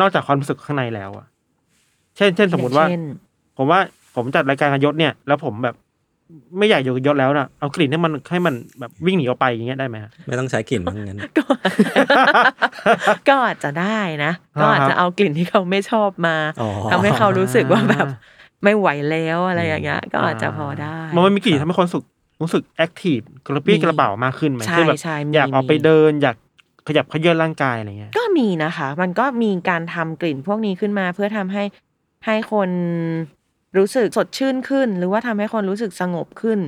นอกจากความรู้สึกข้างในแล้วอะเช่น เช่น สมมติว่าอย่งเช่นผมว่าผมจัดรายการกับยศเนี่ย แล้วผมแบบ ไม่อยากอยู่กับยศแล้วนะเอากลิ่นให้มันให้มันแบบวิ่งหนีออกไปอย่างเงี้ยได้ไหมฮะ ไม่ต้องใช้กลิ่นมั้งงั้น ก็ ก็อาจจะได้นะ ก็อาจจะเอากลิ่นที่เขาไม่ชอบมาอ๋อ ทำให้เขารู้สึกว่าแบบไม่ไหวแล้วอะไรอย่างเงี้ยก็อาจจะพอได้ มันไม่มีกลิ่นทำให้คนรู้สึกรู้สึก active กระปรี้มีกระเปร่ามากขึ้นไหมใช่คือแบบใช่มีอยากออกไปมี เดิน อยากขยับเขยื้อนร่างกายอะไรเงี้ย ก็มีนะคะ มันก็มีการทำกลิ่นพวกนี้ขึ้นมาเพื่อทำให้ให้คน รู้สึกสดชื่นขึ้น หรือว่าทำให้คนรู้สึกสงบขึ้น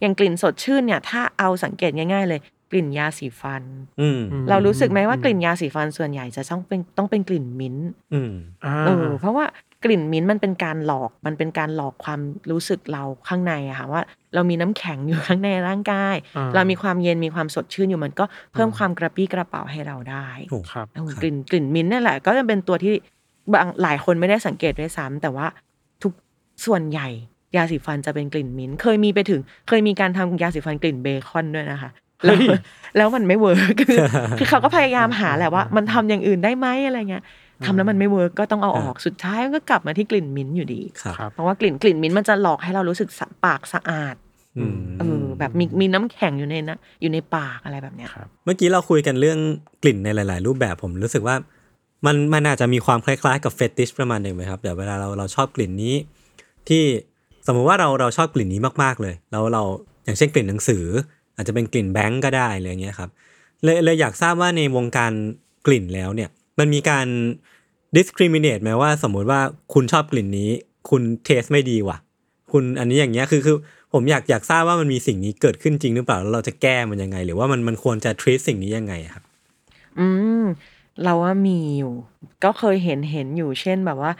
อย่างกลิ่นสดชื่นเนี่ย ถ้าเอาสังเกตง่าย ๆ เลย กลิ่นยาสีฟันอืมอืมเรารู้สึกไหมว่ากลิ่นยาสีฟันส่วนใหญ่จะต้องเป็นต้องเป็นกลิ่นมิ้นท์อืมอ่าเออเพราะว่ากลิ่นมิ้นท์มันเป็นการหลอกมันเป็นการหลอกความรู้สึกเราข้างในอะค่ะว่า เรามีน้ำแข็งอยู่ข้างในร่างกายอ่าเรามีความเย็นมีความสดชื่นอยู่มันก็เพิ่มความกระปรี้กระเป๋าให้เราได้ถูกครับเออกลิ่นกลิ่นมิ้นท์นั่นแหละ ก็จะเป็นตัวที่บางหลายคนไม่ได้สังเกตด้วยซ้ำแต่ว่าทุก ส่วนใหญ่ยาสีฟันจะเป็นกลิ่นมิ้นท์เคยมีไปถึง เคยมีการทำยาสีฟันกลิ่นเบคอนด้วยนะคะแล้วเฮ้ยแล้วมันไม่ work คือคือเขาก็พยายามหาแหละว่า มันทำอย่างอื่นได้ไหมอะไรเงี้ยทำแล้วมันไม่ work ก็ต้องเอาออกสุดท้ายมันก็กลับมาที่กลิ่นมิ้นท์อยู่ดีครับครับเพราะว่ากลิ่นกลิ่นมิ้นท์มันจะหลอกให้เรารู้สึกสะปากสะอาดอืมเออแบบมีมีน้ำแข็งอยู่ในนะอยู่ในปากอะไรแบบเนี้ยครับเมื่อกี้เราคุยกันเรื่องกลิ่นในหลาย ๆ รูปแบบผมรู้สึกว่า มันมันอาจจะมีความคล้าย ๆ กับเฟติชประมาณหนึ่งไหมครับเดี๋ยวเวลาเราเราชอบกลิ่นนี้ ที่สมมุติว่าเราเราชอบกลิ่นนี้มากๆเลย แล้วเราอย่างเช่นกลิ่นหนังสือ อาจจะเป็นกลิ่นแบงก์ก็ได้เลยอย่างเงี้ยครับเลยเลยอยากทราบว่าในวงการกลิ่นแล้วเนี่ยมันมีการ discriminate ไหมว่าสมมุติว่าคุณชอบกลิ่นนี้ คุณเทสไม่ดีว่ะ คุณอันนี้อย่างเงี้ยคือคือผมอยากอยากทราบว่ามันมีสิ่งนี้เกิดขึ้นจริงหรือเปล่าแล้วเราจะแก้มันยังไง หรือว่ามันมันควรจะ treat สิ่งนี้ยังไงครับ อืมเราว่ามีอยู่ ก็เคยเห็นเห็นอยู่เช่นแบบว่า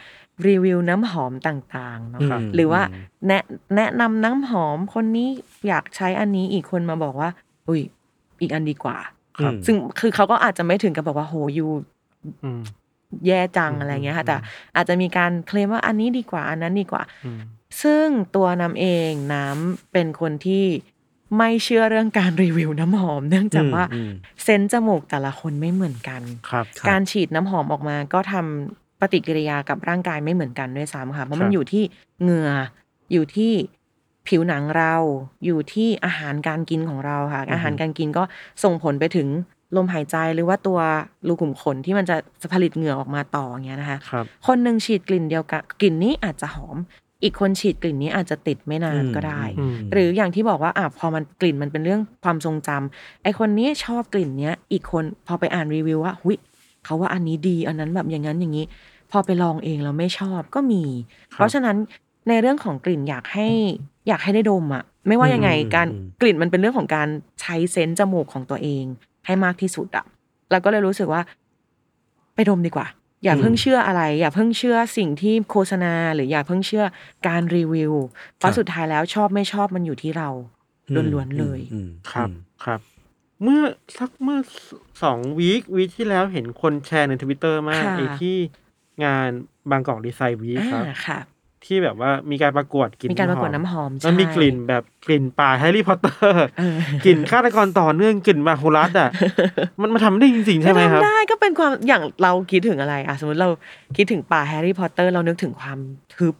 รีวิวน้ำหอมต่างๆเนาะครับหรือว่าแนะแนะนำน้ำหอมคนนี้อยากใช้อันนี้อีกคนมาบอกว่า อุ้ย อีกอันดีกว่าครับซึ่งคือเขาก็อาจจะไม่ถึงกับบอกว่าโหยูอืมแย่จังอืมอะไรเงี้ยอืค่ะมแต่อาจจะมีการเคลมว่าอันนี้ดีกว่า อันนั้นดีกว่าอืมซึ่งตัวน้ำเองน้ำเป็นคนที่ไม่เชื่อเรื่องการรีวิวน้ำหอม เนื่องจากว่าอืมเซนส์จมูกแต่ละคนไม่เหมือนกันครับครับการฉีดน้ำหอมออกมาก็ทำ ปฏิกิริยากับร่างกายไม่เหมือนกันด้วยซ้ำค่ะ เพราะมันครับอยู่ที่เหงื่ออยู่ที่ผิวหนังเราอยู่ที่อาหารการกินของเราค่ะ อาหารการกินก็ส่งผลไปถึงลมหายใจหรือว่าตัวรูขุมขนที่มันจะผลิตเหงื่อออกมาต่ออย่างเงี้ยนะคะครับคนหนึ่งฉีดกลิ่นเดียวกันกลิ่นนี้อาจจะหอม อีกคนฉีดกลิ่นนี้อาจจะติดไม่นานก็ได้อืมหรืออย่างที่บอกว่าอะพอมันกลิ่นมันเป็นเรื่องความทรงจำไอคนนี้ชอบกลิ่นเนี้ย อีกคนพอไปอ่านรีวิวว่าหุย เขาว่าอันนี้ดีอันนั้นแบบอย่างนั้นอย่างนี้ พอไปลองเองแล้วไม่ชอบก็มี เพราะฉะนั้นในเรื่องของกลิ่นอยากให้อยากให้ได้ดมอะไม่ว่ายังไงอืมการอืมกลิ่นมันเป็นเรื่องของการใช้เซนส์จมูกของตัวเอง ให้มากที่สุดอะเราก็เลยรู้สึกว่า ไปดมดีกว่า อย่าเพิ่งเชื่ออะไร อย่าเพิ่งเชื่อสิ่งที่โฆษณา หรืออย่าเพิ่งเชื่อการรีวิวเพราะสุดท้ายแล้วชอบไม่ชอบมันอยู่ที่เราล้วนๆเลยอืมครับอืมครับ เมื่อสักเมื่อสอง week week ที่แล้วเห็นคนแชร์ในทวิตเตอร์มากค่ะ ไอ้ที่งาน Bangkok Design Week ครับ อ่าค่ะ ที่แบบว่ามีการประกวดกลิ่นมีการประกวดน้ำหอมแล้วมีใช่ กลิ่นแบบกลิ่นป่าแฮร์รี่พอตเตอร์ เออ กลิ่นฆาตกรต่อเนื่องกลิ่นมาโฮลัสอะ มันมาทำได้จริงๆใช่ไหมครับทำได้ก็เป็นความอย่างเราคิดถึงอะไรอะสมมติเราคิดถึงป่าแฮร์รี่พอตเตอร์ เรานึกถึงความทึบ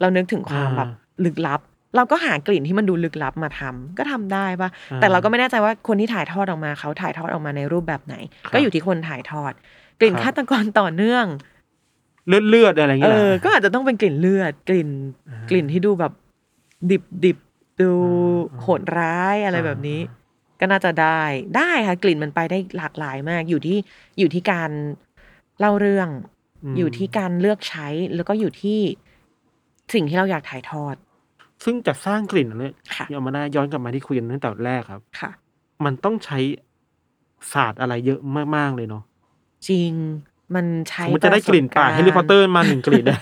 เรานึกถึงความอ่า แบบลึกลับ เราก็หากลิ่นที่มันดูลึกลับมาทำก็ทำได้ปะอ่าแต่เราก็ไม่แน่ใจว่าคนที่ถ่ายทอดออกมาเขาถ่ายทอดออกมาในรูปแบบไหนครับก็อยู่ที่คนถ่ายทอด กลิ่นครับฆาตกรต่อเนื่อง เลือดเลือดๆอะไรอย่างเอเงี้ยเหรออก็อาจจะต้องเป็นกลิ่นเลือด กลิ่นอ่ากลิ่นที่ดูแบบ ดิบดิบดูอ่าโหดร้ายอะไรอ่าแบบนี้ ก็น่าจะได้ได้ค่ะ กลิ่นมันไปได้หลากหลายมาก อยู่ที่อยู่ที่การเล่าเรื่องมอยู่ที่การเลือกใช้แล้วก็อยู่ที่สิ่งที่เราอยากถ่ายทอด ซึ่งจะสร้างกลิ่นอันเนี้ยค่ะ ที่เอามาได้ย้อนกลับมาที่คุยกันตั้งแต่แรกครับ ค่ะ มันต้องใช้ศาสตร์อะไรเยอะมากๆเลยเนาะ จริงมันใช้สมมติจะได้กลิ่นป่าประสบแฮร์รี่พอตเตอร์มาหนึ่งกลิ่นได้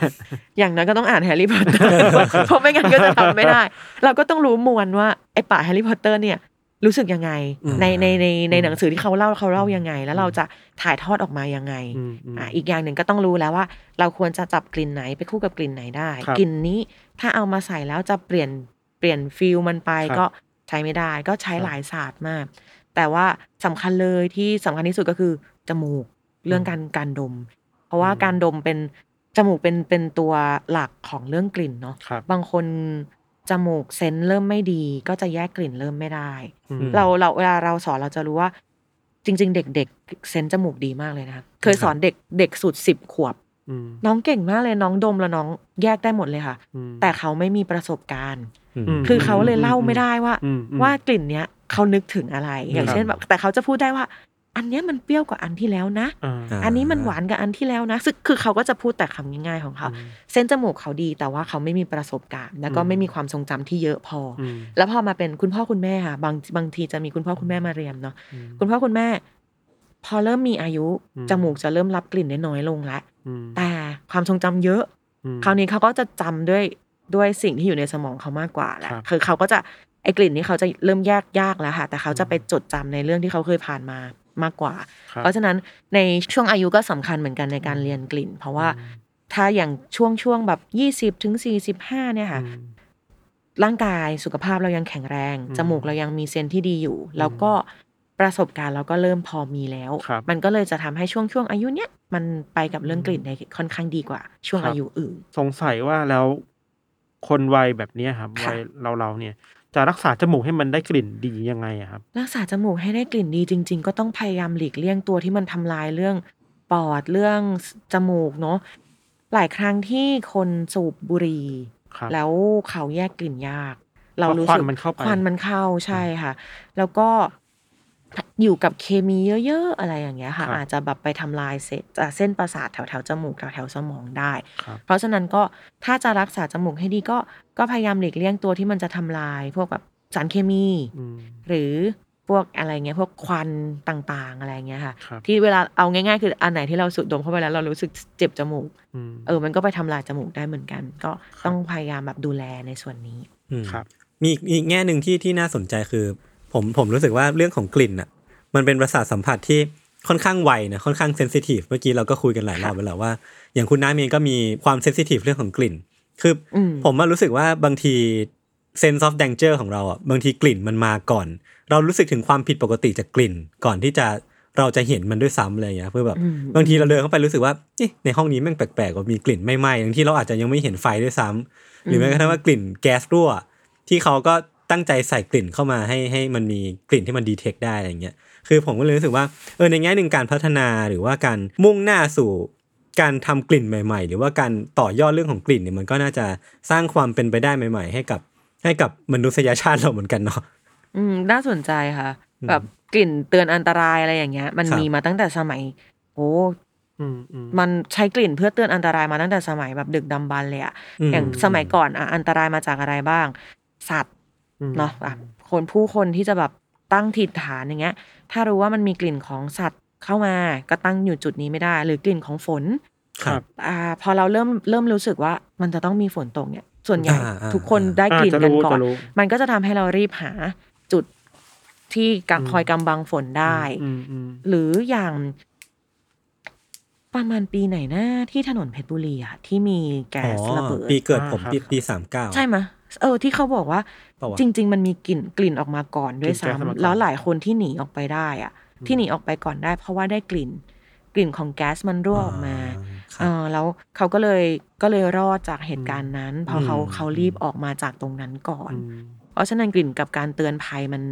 อย่างนั้นก็ต้องอ่านแฮร์รี่พอตเตอร์ เพราะไม่งั้นก็จะทำไม่ได้ เราก็ต้องรู้มวลว่าไอ้ป่าแฮร์รี่พอตเตอร์เนี่ยรู้สึกยังไง อืมในในในในอืมหนังสือที่เขาเล่าเขาเล่ายังไง แล้วเราจะถ่ายทอดออกมายังไงอืมอืมอะอีกอย่างหนึ่งก็ต้องรู้แล้วว่า เราควรจะจับกลิ่นไหนไปคู่กับกลิ่นไหนได้ครับ กลิ่นนี้ ถ้าเอามาใส่แล้วจะเปลี่ยนเปลี่ยน feel มันไปครับ ก็ใช้ไม่ได้ ก็ใช้ครับหลายศาสตร์มาก แต่ว่าสำคัญเลยที่สำคัญที่สุดก็คือจมูกเรื่องการการดม เพราะว่าอืม การดมเป็นจมูกเป็นเป็นตัวหลักของเรื่องกลิ่นเนาะ ครับ บางคนจมูกเซนส์เริ่มไม่ดี ก็จะแยกกลิ่นเริ่มไม่ได้ อืม เราเราเวลาเราสอนเราจะรู้ว่า จริง ๆ เด็ก ๆ เซนส์จมูกดีมากเลยนะคะเคยสอนเด็กเด็กสุดสิบขวบ อืม น้องเก่งมากเลยน้องดมแล้วน้องแยกได้หมดเลยค่ะ อืม แต่เขาไม่มีประสบการณ์อืมอืม คือเขาเลยเล่าไม่ได้ว่า อืมอืม ว่ากลิ่นเนี้ยเขานึกถึงอะไร อย่างเช่นแบบแต่เขาจะพูดได้ว่า อันเนี้ยมันเปรี้ยวกว่าอันที่แล้วนะ อ่าอ่าอันนี้มันหวานกับอันที่แล้วนะซึ่งคือเขาก็จะพูดแต่คำง่ายๆของเขาเส้นจมูกเขาดีแต่ว่าเขาไม่มีประสบการณ์ แล้วก็อืม ไม่มีความทรงจำที่เยอะพอออืม แล้วพอมาเป็นคุณพ่อคุณแม่ค่ะบางบางทีจะมีคุณพ่อคุณแม่มาเรียนเนาะอืมคุณพ่อคุณแม่ พอเริ่มมีอายุอืม จมูกจะเริ่มรับกลิ่นได้น้อยลงแล้วอืม แต่ความทรงจำเยอะอืมคราวนี้เขาก็จะจำด้วยด้วยสิ่งที่อยู่ในสมองเขามากกว่าแหละครับคือเขาก็จะไอ้กลิ่นนี้เขาจะเริ่มแยกยากแล้วค่ะ แต่เขาจะไปจดจำในเรื่องที่เขาเคยผ่านมามากกว่าครับเพราะฉะนั้นในช่วงอายุก็สำคัญเหมือนกันในการเรียนกลิ่น เพราะว่าถ้าอย่างช่วงช่วงแบบยี่สิบถึงสี่สิบห้าเนี่ยค่ะอืมร่างกายสุขภาพเรายังแข็งแรงอืมจมูกเรายังมีเซนส์ที่ดีอยู่ แล้วก็ ประสบการณ์เราก็เริ่มพอมีแล้ว ครับมันก็เลยจะทำให้ช่วงช่วงอายุเนี้ยมันไปกับเรื่องกลิ่นในค่อนข้างดีกว่า ช่วงครับ อายุอื่น สงสัยว่าแล้วคนวัยแบบเนี้ยครับค่ะ วัยเราเราๆเนี่ย จะรักษาจมูกให้มันได้กลิ่นดียังไงอะครับ รักษาจมูกให้ได้กลิ่นดีจริง ๆ ก็ต้องพยายามหลีกเลี่ยงตัวที่มันทำลายเรื่องปอดเรื่องจมูกเนาะหลายครั้งที่คนสูบบุหรี่ ครับ แล้วเขาแยกกลิ่นยาก เราเพราะรู้ควัสึนกมันเข้าไปควันมันเข้าใช่ค่ะ แล้วก็ อยู่กับเคมีเยอะๆ อะไรอย่างเงี้ยค่ะครับอาจจะแบบไปทำลายเส้นอะเส้นประสาทแถวๆจมูกแถวๆสมองได้ครับเพราะฉะนั้นก็ถ้าจะรักษาจมูกให้ดีก็ก็พยายามหลีกเลี่ยงตัวที่มันจะทำลาย พวกแบบสารเคมีอืมหรือพวกอะไรเงี้ยพวกควันต่างๆ อะไรเงี้ยค่ะครับที่เวลาเอาง่ายๆ คืออันไหนที่เราสูดดมเข้าไปแล้วเรารู้สึกเจ็บจมูกอืมเออมันก็ไปทำลายจมูกได้เหมือนกัน ก็ต้องพยายามแบบดูแลในส่วนนี้อืมครับ มีอีกอีกแง่หนึ่งที่ที่น่าสนใจคือ ผมผมรู้สึกว่าเรื่องของกลิ่นอะ มันเป็นประสาทสัมผัสที่ค่อนข้างไวนะค่อนข้างเซนซิทีฟเมื่อกี้เราก็คุยกันหลายรอบไปแล้วว่า อย่างคุณน้าเองก็มีความเซนซิทีฟเรื่องของกลิ่น คืออมผมว่ารู้สึกว่าบางที sense of danger ของเราอะบางทีกลิ่นมันมาก่อน เรารู้สึกถึงความผิดปกติจากกลิ่น ก่อนที่จะเราจะเห็นมันด้วยซ้ำอะไรอย่างเงี้ยเพื่อแบบอืมบางทีเราเดินเข้าไปรู้สึกว่าเอ๊ะในห้องนี้แม่งแปลกๆว่ามีกลิ่นไม่ไหม้ทั้งที่เราอาจจะยังไม่เห็นไฟด้วยซ้ำหรือแม้กระทั่งว่ากลิ่นแก๊สรั่ว ที่เขาก็ ตั้งใจใส่กลิ่นเข้ามาให้ให้มันมีกลิ่นที่มันดีเทคได้อะไรเงี้ยคือผมก็เลยรู้สึกว่าเออในแง่หนึ่งการพัฒนาหรือว่าการมุ่งหน้าสู่การทำกลิ่นใหม่ ๆ หรือว่าการต่อยอดเรื่องของกลิ่นเนี่ยมันก็น่าจะสร้างความเป็นไปได้ใหม่ ๆ ให้กับให้กับมนุษยชาติเราเหมือนกันเนาะอืมน่าสนใจค่ะ แบบกลิ่นเตือนอันตรายอะไรอย่างเงี้ย มันครับมีมาตั้งแต่สมัย โอ้อืมอืมมันใช้กลิ่นเพื่อเตือนอันตรายมาตั้งแต่สมัยแบบดึกดำบรรพ์เลยอะอืมอย่างสมัยก่อนอะอันตรายมาจากอะไรบ้าง สัตว์อืม เนาะอะคนผู้คนที่จะแบบตั้งถิ่นฐานอย่างเงี้ย ถ้ารู้ว่ามันมีกลิ่นของสัตว์เข้ามาก็ตั้งอยู่จุดนี้ไม่ได้ หรือกลิ่นของฝน ครับอ่าพอเราเริ่มเริ่มรู้สึกว่ามันจะต้องมีฝนตกเนี่ย ส่วนใหญ่อ่าอ่าทุกคนได้กลิ่นอ่าจะกันรู้ก่อนจะรู้มันก็จะทำให้เรารีบหาจุดที่กัคอยกำบังฝนได้อืมอืมหรืออย่าง ประมาณปีไหนนะที่ถนนเพชรบุรีอะที่มีแก๊อ๋อสระเบิด ปีเกิดผมอ่าครับปีปีสามเก้าใช่ไหมย เออที่เขาบอกว่าเปล่าวะจริง ๆ มันมีกลิ่นกลิ่นออกมาก่อนด้วยกลิ่นแก๊สออกมาก่อนซ้ำแล้วหลายคนที่หนีออกไปได้อะที่หนีออกไปก่อนได้ เพราะว่าได้กลิ่น กลิ่นของแก๊สมันรั่วออกมาครับเออแล้วเขาก็เลยก็เลยรอดจากเหตุการณ์นั้นเพราะเขาอืมเขารีบออกมาจากตรงนั้นก่อนอืมเพราะฉะนั้นกลิ่นกับการเตือนภัยมัน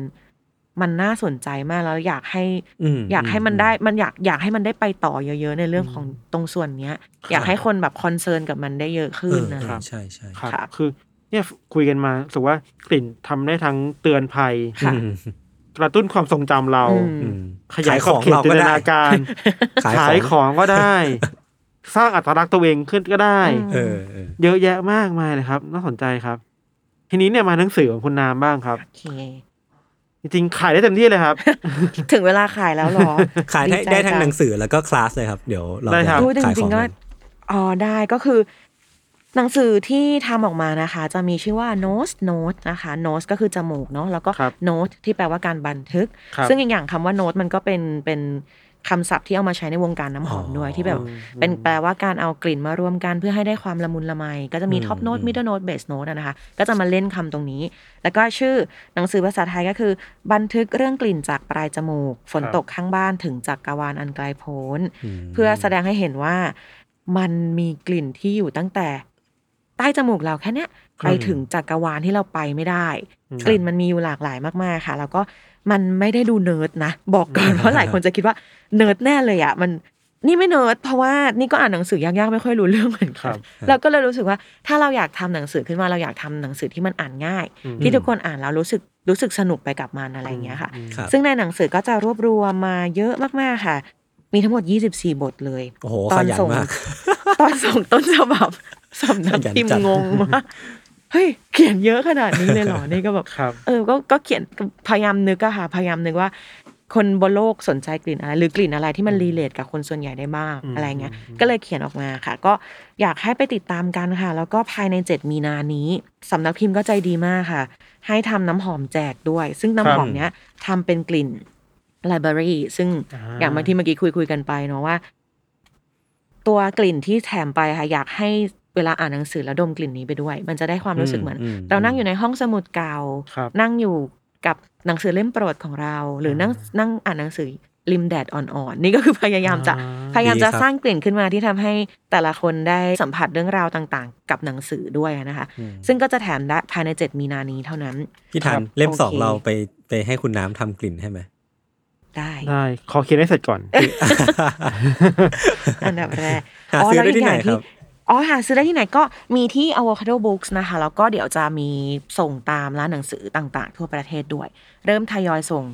มันน่าสนใจมากแล้วอยากให้อืมอยากให้มันอืมได้มันอยากอยากให้มันได้ไปต่อเยอะๆในเรื่องของตรงส่วนเนี้ย อยากให้คนแบบคอนเซิร์นกับมันได้เยอะขึ้นเออนะเอคะอใช่ใช่ครับครับคือ เนี่ยคุยกันมารู้สึกว่ากลิ่นทำได้ทั้งเตือนภัยค่ะอืมกระตุ้นความทรงจำเราอืมอืมขยายขอบเขตเราจินก็ตได้นาการ ขายขายขขององก็ได้ สร้างอัตลักษณ์ตัวเองขึ้นก็ได้อืมเออเออเยอะแยะมากมายเลยครับ น่าสนใจครับ ทีนี้เนี่ยมาหนังสือของคุณนามบ้างครับโอเคจริงๆขายได้เต็มที่เลยครับ ถึงเวลาขายแล้วเหรอ ขายได้ใจได้ทั้งจัหนังสือแล้วก็คลาสเลยครับ เดี๋ยวเราได้ครับพูดจะจขายขริองงๆก็กันอ๋อได้ก็คือ หนังสือที่ทำออกมานะคะ จะมีชื่อว่า nose note นะคะ nose ก็คือจมูกเนาะแล้วก็ครับ note ที่แปลว่าการบันทึกครับซึ่งอีกอย่างคำว่า note มันก็เป็นเป็นคำศัพท์ที่เอามาใช้ในวงการน้ำหอมด้วยที่แบบ เป็นแปลว่าการเอากลิ่นมารวมกันเพื่อให้ได้ความละมุนละไม ก็จะมีอืม top note อืม middle note base note อะนะคะ ก็จะมาเล่นคำตรงนี้ แล้วก็ชื่อหนังสือภาษาไทยก็คือ บันทึกเรื่องกลิ่นจากปลายจมูก ฝนตกข้างบ้านถึงจักรวาลอันไกลโพ้น เพื่อแสดงให้เห็นว่ามันมีกลิ่นที่อยู่ตั้งแต่ใต้จมูกเราแค่เนี้ยไปถึงจักรวาลที่เราไปไม่ได้อืมกลิ่นมันมีอยู่หลากหลายมากๆค่ะ แล้วก็มันไม่ได้ดูเนิร์ดนะ บอกก่อนเพราะหลายคนจะคิดว่าเนิร์ดแน่เลยอะมันนี่ไม่เนิร์ดเพราะว่านี่ก็อ่านหนังสือยากๆไม่ค่อยรู้เรื่องเหมือนนครักันบเราก็เลยรู้สึกว่าถ้าเราอยากทำหนังสือขึ้นมาเราอยากทำหนังสือที่มันอ่านง่ายอืมที่ทุกคนอ่านแล้วรู้สึกรู้สึกสนุกไปกับมันอะไรอย่างเงี้ยค่ะครับซึ่งในหนังสือก็จะรวบรวมมาเยอะมากๆค่ะ มีทั้งหมด 24 บทเลยโอ้โหตขอนยันส่งมากตอนส่งต้นฉบับ สำนักขยันพิมพ์จัดงงว่าเฮ้ยเขียนเยอะขนาดนี้เลยเหรอนี่ก็แบบครับเออก็ก็เขียนพยายามนึกอะค่ะ พยายามนึกว่า คนบนโลกสนใจกลิ่นอะไร หรือกลิ่นอะไรที่มันรีเลทกับคนส่วนใหญ่ได้บ้างอืมอะไรเงี้ยอืมก็เลยเขียนออกมาค่ะ ก็อยากให้ไปติดตามกันค่ะ แล้วก็ภายใน 7 มีนานี้สำนักพิมพ์ก็ใจดีมากค่ะ ให้ทำน้ำหอมแจกด้วย ซึ่งน้ำหอมเนี้ยทำเป็นกลิ่นไลบรารีซึ่งอ่าอย่างเมื่อที่เมื่อกี้คุยคุยๆกันไปเนาะว่า ตัวกลิ่นที่แถมไปค่ะอยากให้ เวลาอ่านหนังสือแล้วดมกลิ่นนี้ไปด้วย มันจะได้ความรู้สึกเหมือนอืมเรานั่งอยู่ในห้องสมุดเก่าครับนั่งอยู่กับหนังสือเล่มโปรดของเรา หรือนั่งนั่งอ่านหนังสือริมแดดอ่อนๆ นี่ก็คือพยายามจะอ่าพยายามจะดีครับสร้างกลิ่นขึ้นมาที่ทำให้แต่ละคนได้สัมผัสเรื่องราวต่างๆ กับหนังสือด้วยนะคะอืมซึ่งก็จะแถมได้ภายใน7มีนานี้เท่านั้น พี่ทัครันบเล่มสองโอเคเราไปไปให้คุณน้ำทำกลิ่นให้ไหมได้ได้ขอเขียนให้เสร็จก่อน อันดับแรกหาซื้อได้แล้วกที่ไหนย่างครับ อ๋อหาซื้อได้ที่ไหนก็มีที่ Avocado Books นะคะ แล้วก็เดี๋ยวจะมีส่งตามร้านหนังสือต่างๆ ทั่วประเทศด้วย เริ่มทยอยส่ง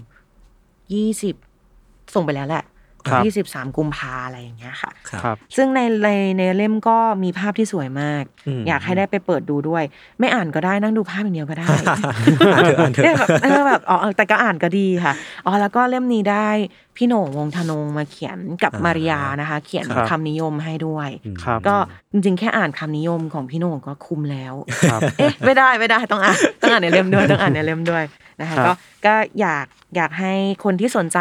20 ส่งไปแล้วแหละ ครับยี่สิบสามกุมภาอะไรอย่างเงี้ยค่ะครับครับ ซึ่งในในในเล่มก็มีภาพที่สวยมาก อืม อยากให้ได้ไปเปิดดูด้วย ไม่อ่านก็ได้นั่งดูภาพอย่างเดียวก็ได้ อ่านเถอะอ่านเถเนี่ยอะ แบบเออแบบอ๋อเออแต่ก็อ่านก็ดีค่ะอ๋อแล้วก็เล่มนี้ได้พี่โหน่งวงธนงมาเขียนกับอ่าม มาริยานะคะ เขียนครับ คำนิยมให้ด้วยครับ ก็จริงๆแค่อ่านคำนิยมของพี่โหน่งก็คุ้มแล้ว ครับ เอ๊ะไม่ได้ไม่ได้ต้องอ่านต้องอ่านในเล่มด้วยต้องอ่านในเล่มด้วยนะคะครับ ก็ก็อยากอยากให้คนที่สนใจ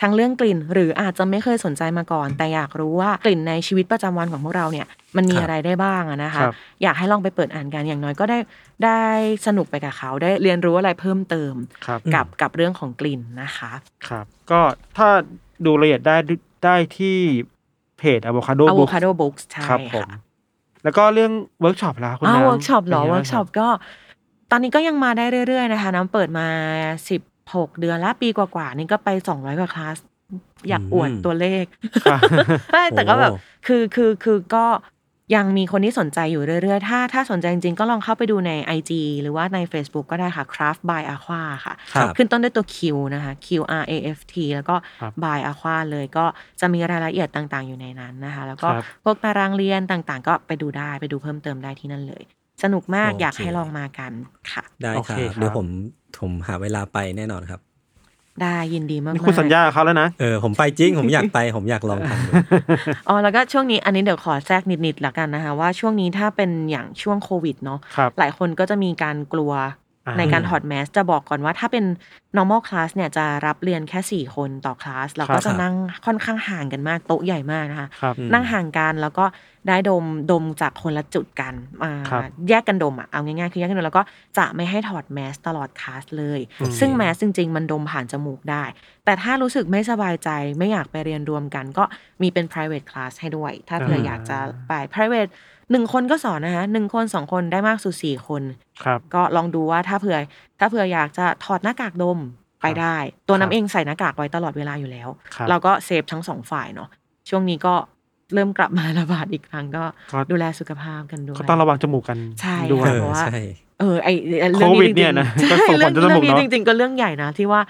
ทั้งเรื่องกลิ่น หรืออาจจะไม่เคยสนใจมาก่อน แต่อยากรู้ว่ากลิ่นในชีวิตประจำวันของพวกเราเนี่ยมันมีครับอะไรได้บ้างอะนะคะครับอยากให้ลองไปเปิดอ่านกันอย่างน้อยก็ได้ได้สนุกไปกับเขาได้เรียนรู้อะไรเพิ่มเติมครับกับกับเรื่องของกลิ่นนะคะครับก็ถ้าดูรายละเอียดได้ได้ที่เพจ Avocado Book Avocado Books ใช่ครับผมค่ะแล้วก็เรื่องเวิร์กช็อปแล้วคุณอ้าวน้ำเวิร์กช็อปเหรอเป็นไงเวิบ้างร์กช็อก็ ตอนนี้ก็ยังมาได้เรื่อยๆนะคะ น้ำเปิดมาสิบ หกเดือนละปีกว่าๆนี่ก็ไปสองร้อยกว่าคลาสอยากอวดอืมตัวเลขครับไม่แต่ก็แบบโอ้คือคือคือก็ยังมีคนที่สนใจอยู่เรื่อย ๆ ถ้าถ้าสนใจจริง ๆ ก็ลองเข้าไปดูใน IG หรือว่าใน Facebook ก็ได้ค่ะ Qraft by Aqua ค่ะครับขึ้นต้นด้วยตัว Q นะคะ Q R A F T แล้วก็ครับ by Aqua เลยก็จะมีรายละเอียดต่าง ๆ อยู่ในนั้นนะคะ แล้วก็ครับพวกตารางเรียนต่างๆ ก็ไปดูได้ไปดูเพิ่มเติมได้ที่นั่นเลย สนุกมากโอเคอยากให้ลองมากันค่ะ ได้โอคเครับครับเดี๋ยวผม ผมหาเวลาไปแน่นอนครับ ได้ยินดีมากนี่ๆคุณสัญญากับเขาแล้วนะ เออผมไปจริง ผมอยากไป ผมอยากลองทำดูอ๋อแล้วก็ช่วงนี้อันนี้เดี๋ยวขอแทรกนิดๆละกันนะคะว่าช่วงนี้ถ้าเป็นอย่างช่วงโควิดเนาะครับ หลายคนก็จะมีการกลัวอ่า ในการถอดแมสจะบอกก่อนว่าถ้าเป็น normal class เนี่ยจะรับเรียนแค่4คนต่อคลาสแล้วก็ครับจะนั่งค่อนข้างห่างกันมากโต๊ะใหญ่มากนะคะครับอืมนั่งห่างกันแล้วก็ได้ดมดมจากคนละจุดกันอ่าครับแยกกันดมอะเอาง่ายๆคือแยกกันดมแล้วก็จะไม่ให้ถอดแมสตลอดคลาสเลยอืมซึ่งแมสจริง ๆ มันดมผ่านจมูกได้ แต่ถ้ารู้สึกไม่สบายใจไม่อยากไปเรียนรวมกัน ก็มีเป็น private class ให้ด้วย ถ้าเผื่ออยากจะไป private หนึ่งคนก็สอนนะคะหนึ่งคนสองคนได้มากสุดสี่คน ครับ ก็ลองดูว่าถ้าเผื่อ ถ้าเผื่ออยากจะถอดหน้ากากดมไปได้ ตัวครับน้ำเองใส่หน้ากากไว้ตลอดเวลาอยู่แล้วครับเราก็เซฟทั้งสองฝ่ายเนาะช่วงนี้ก็เริ่มกลับมาระบาดอีกครั้งก็ก็ดูแลสุขภาพกันด้วยก็ต้องระวังจมูกกันใช่ด้วยค่ะเออเพราะว่าใช่เออไอไอ้เรื่องโควิดนี้จริงๆเนี่ยนะใช่ก็ส่งผลเรื่องต่อจมูกเรื่องนี้เนอะจริง ๆ ก็เรื่องใหญ่นะที่ว่า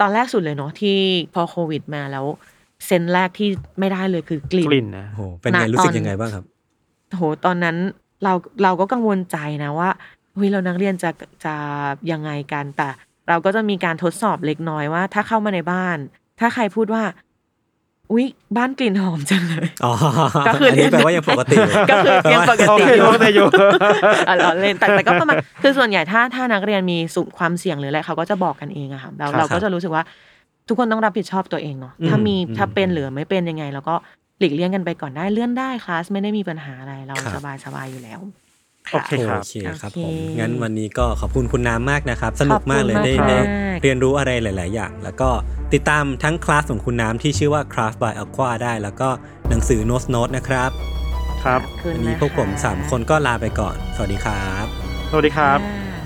ตอนแรกสุดเลยเนาะที่พอโควิดมาแล้วเซนส์แรกที่ไม่ได้เลยคือกลิ่นกลิ่นนะโอ้โหเป็นไงณรู้สึกตอนยังไงบ้างครับ โหตอนนั้นเราเราก็กังวลใจนะว่าเฮ้ยเรานักเรียนจะจะยังไงกันแต่เราก็จะมีการทดสอบเล็กน้อยว่า ถ้าเข้ามาในบ้าน ถ้าใครพูดว่าอุ๊ยบ้านกลิ่นหอมจังเลยอ๋อก็คืออันนี้แปลว่ายังปกติอยู่ก็คือยังปกโอติเคอยู่โอเคอยู่อะเราเล่นแต่แต่ก็ประมาณคือส่วนใหญ่ถ้าถ้านักเรียนมีสุความเสี่ยงหรืออะไรเขาก็จะบอกกันเองอะค่ะเราครับเราก็จะรู้สึกว่า ทุกคนต้องรับผิดชอบตัวเองเนาะอืมถ้ามีอืมถ้าเป็นหรือไม่เป็นยังไงเราก็ หลีกเลี่ยงกันไปก่อนได้เลื่อนได้คลาสไม่ได้มีปัญหาอะไรเราครับ สบายสบายอยู่แล้ว โอเคครับ โอเคครับโอเคผมงั้นวันนี้ก็ขอบคุณคุณน้ำมากนะครับ สนุกมากเลยขอบได้คุณมาก ได้มากเรียนรู้อะไรหลาย ๆ อย่าง แล้วก็ติดตามทั้งคลาสของคุณน้ำที่ชื่อว่า Craft by Aqua ได้ แล้วก็หนังสือ Notes Note นะครับครับ ขอบคุณวันนี้ะพวกผมคะ3 คนก็ลาไปก่อน สวัสดีครับ สวัสดีครับบ๊ายบาย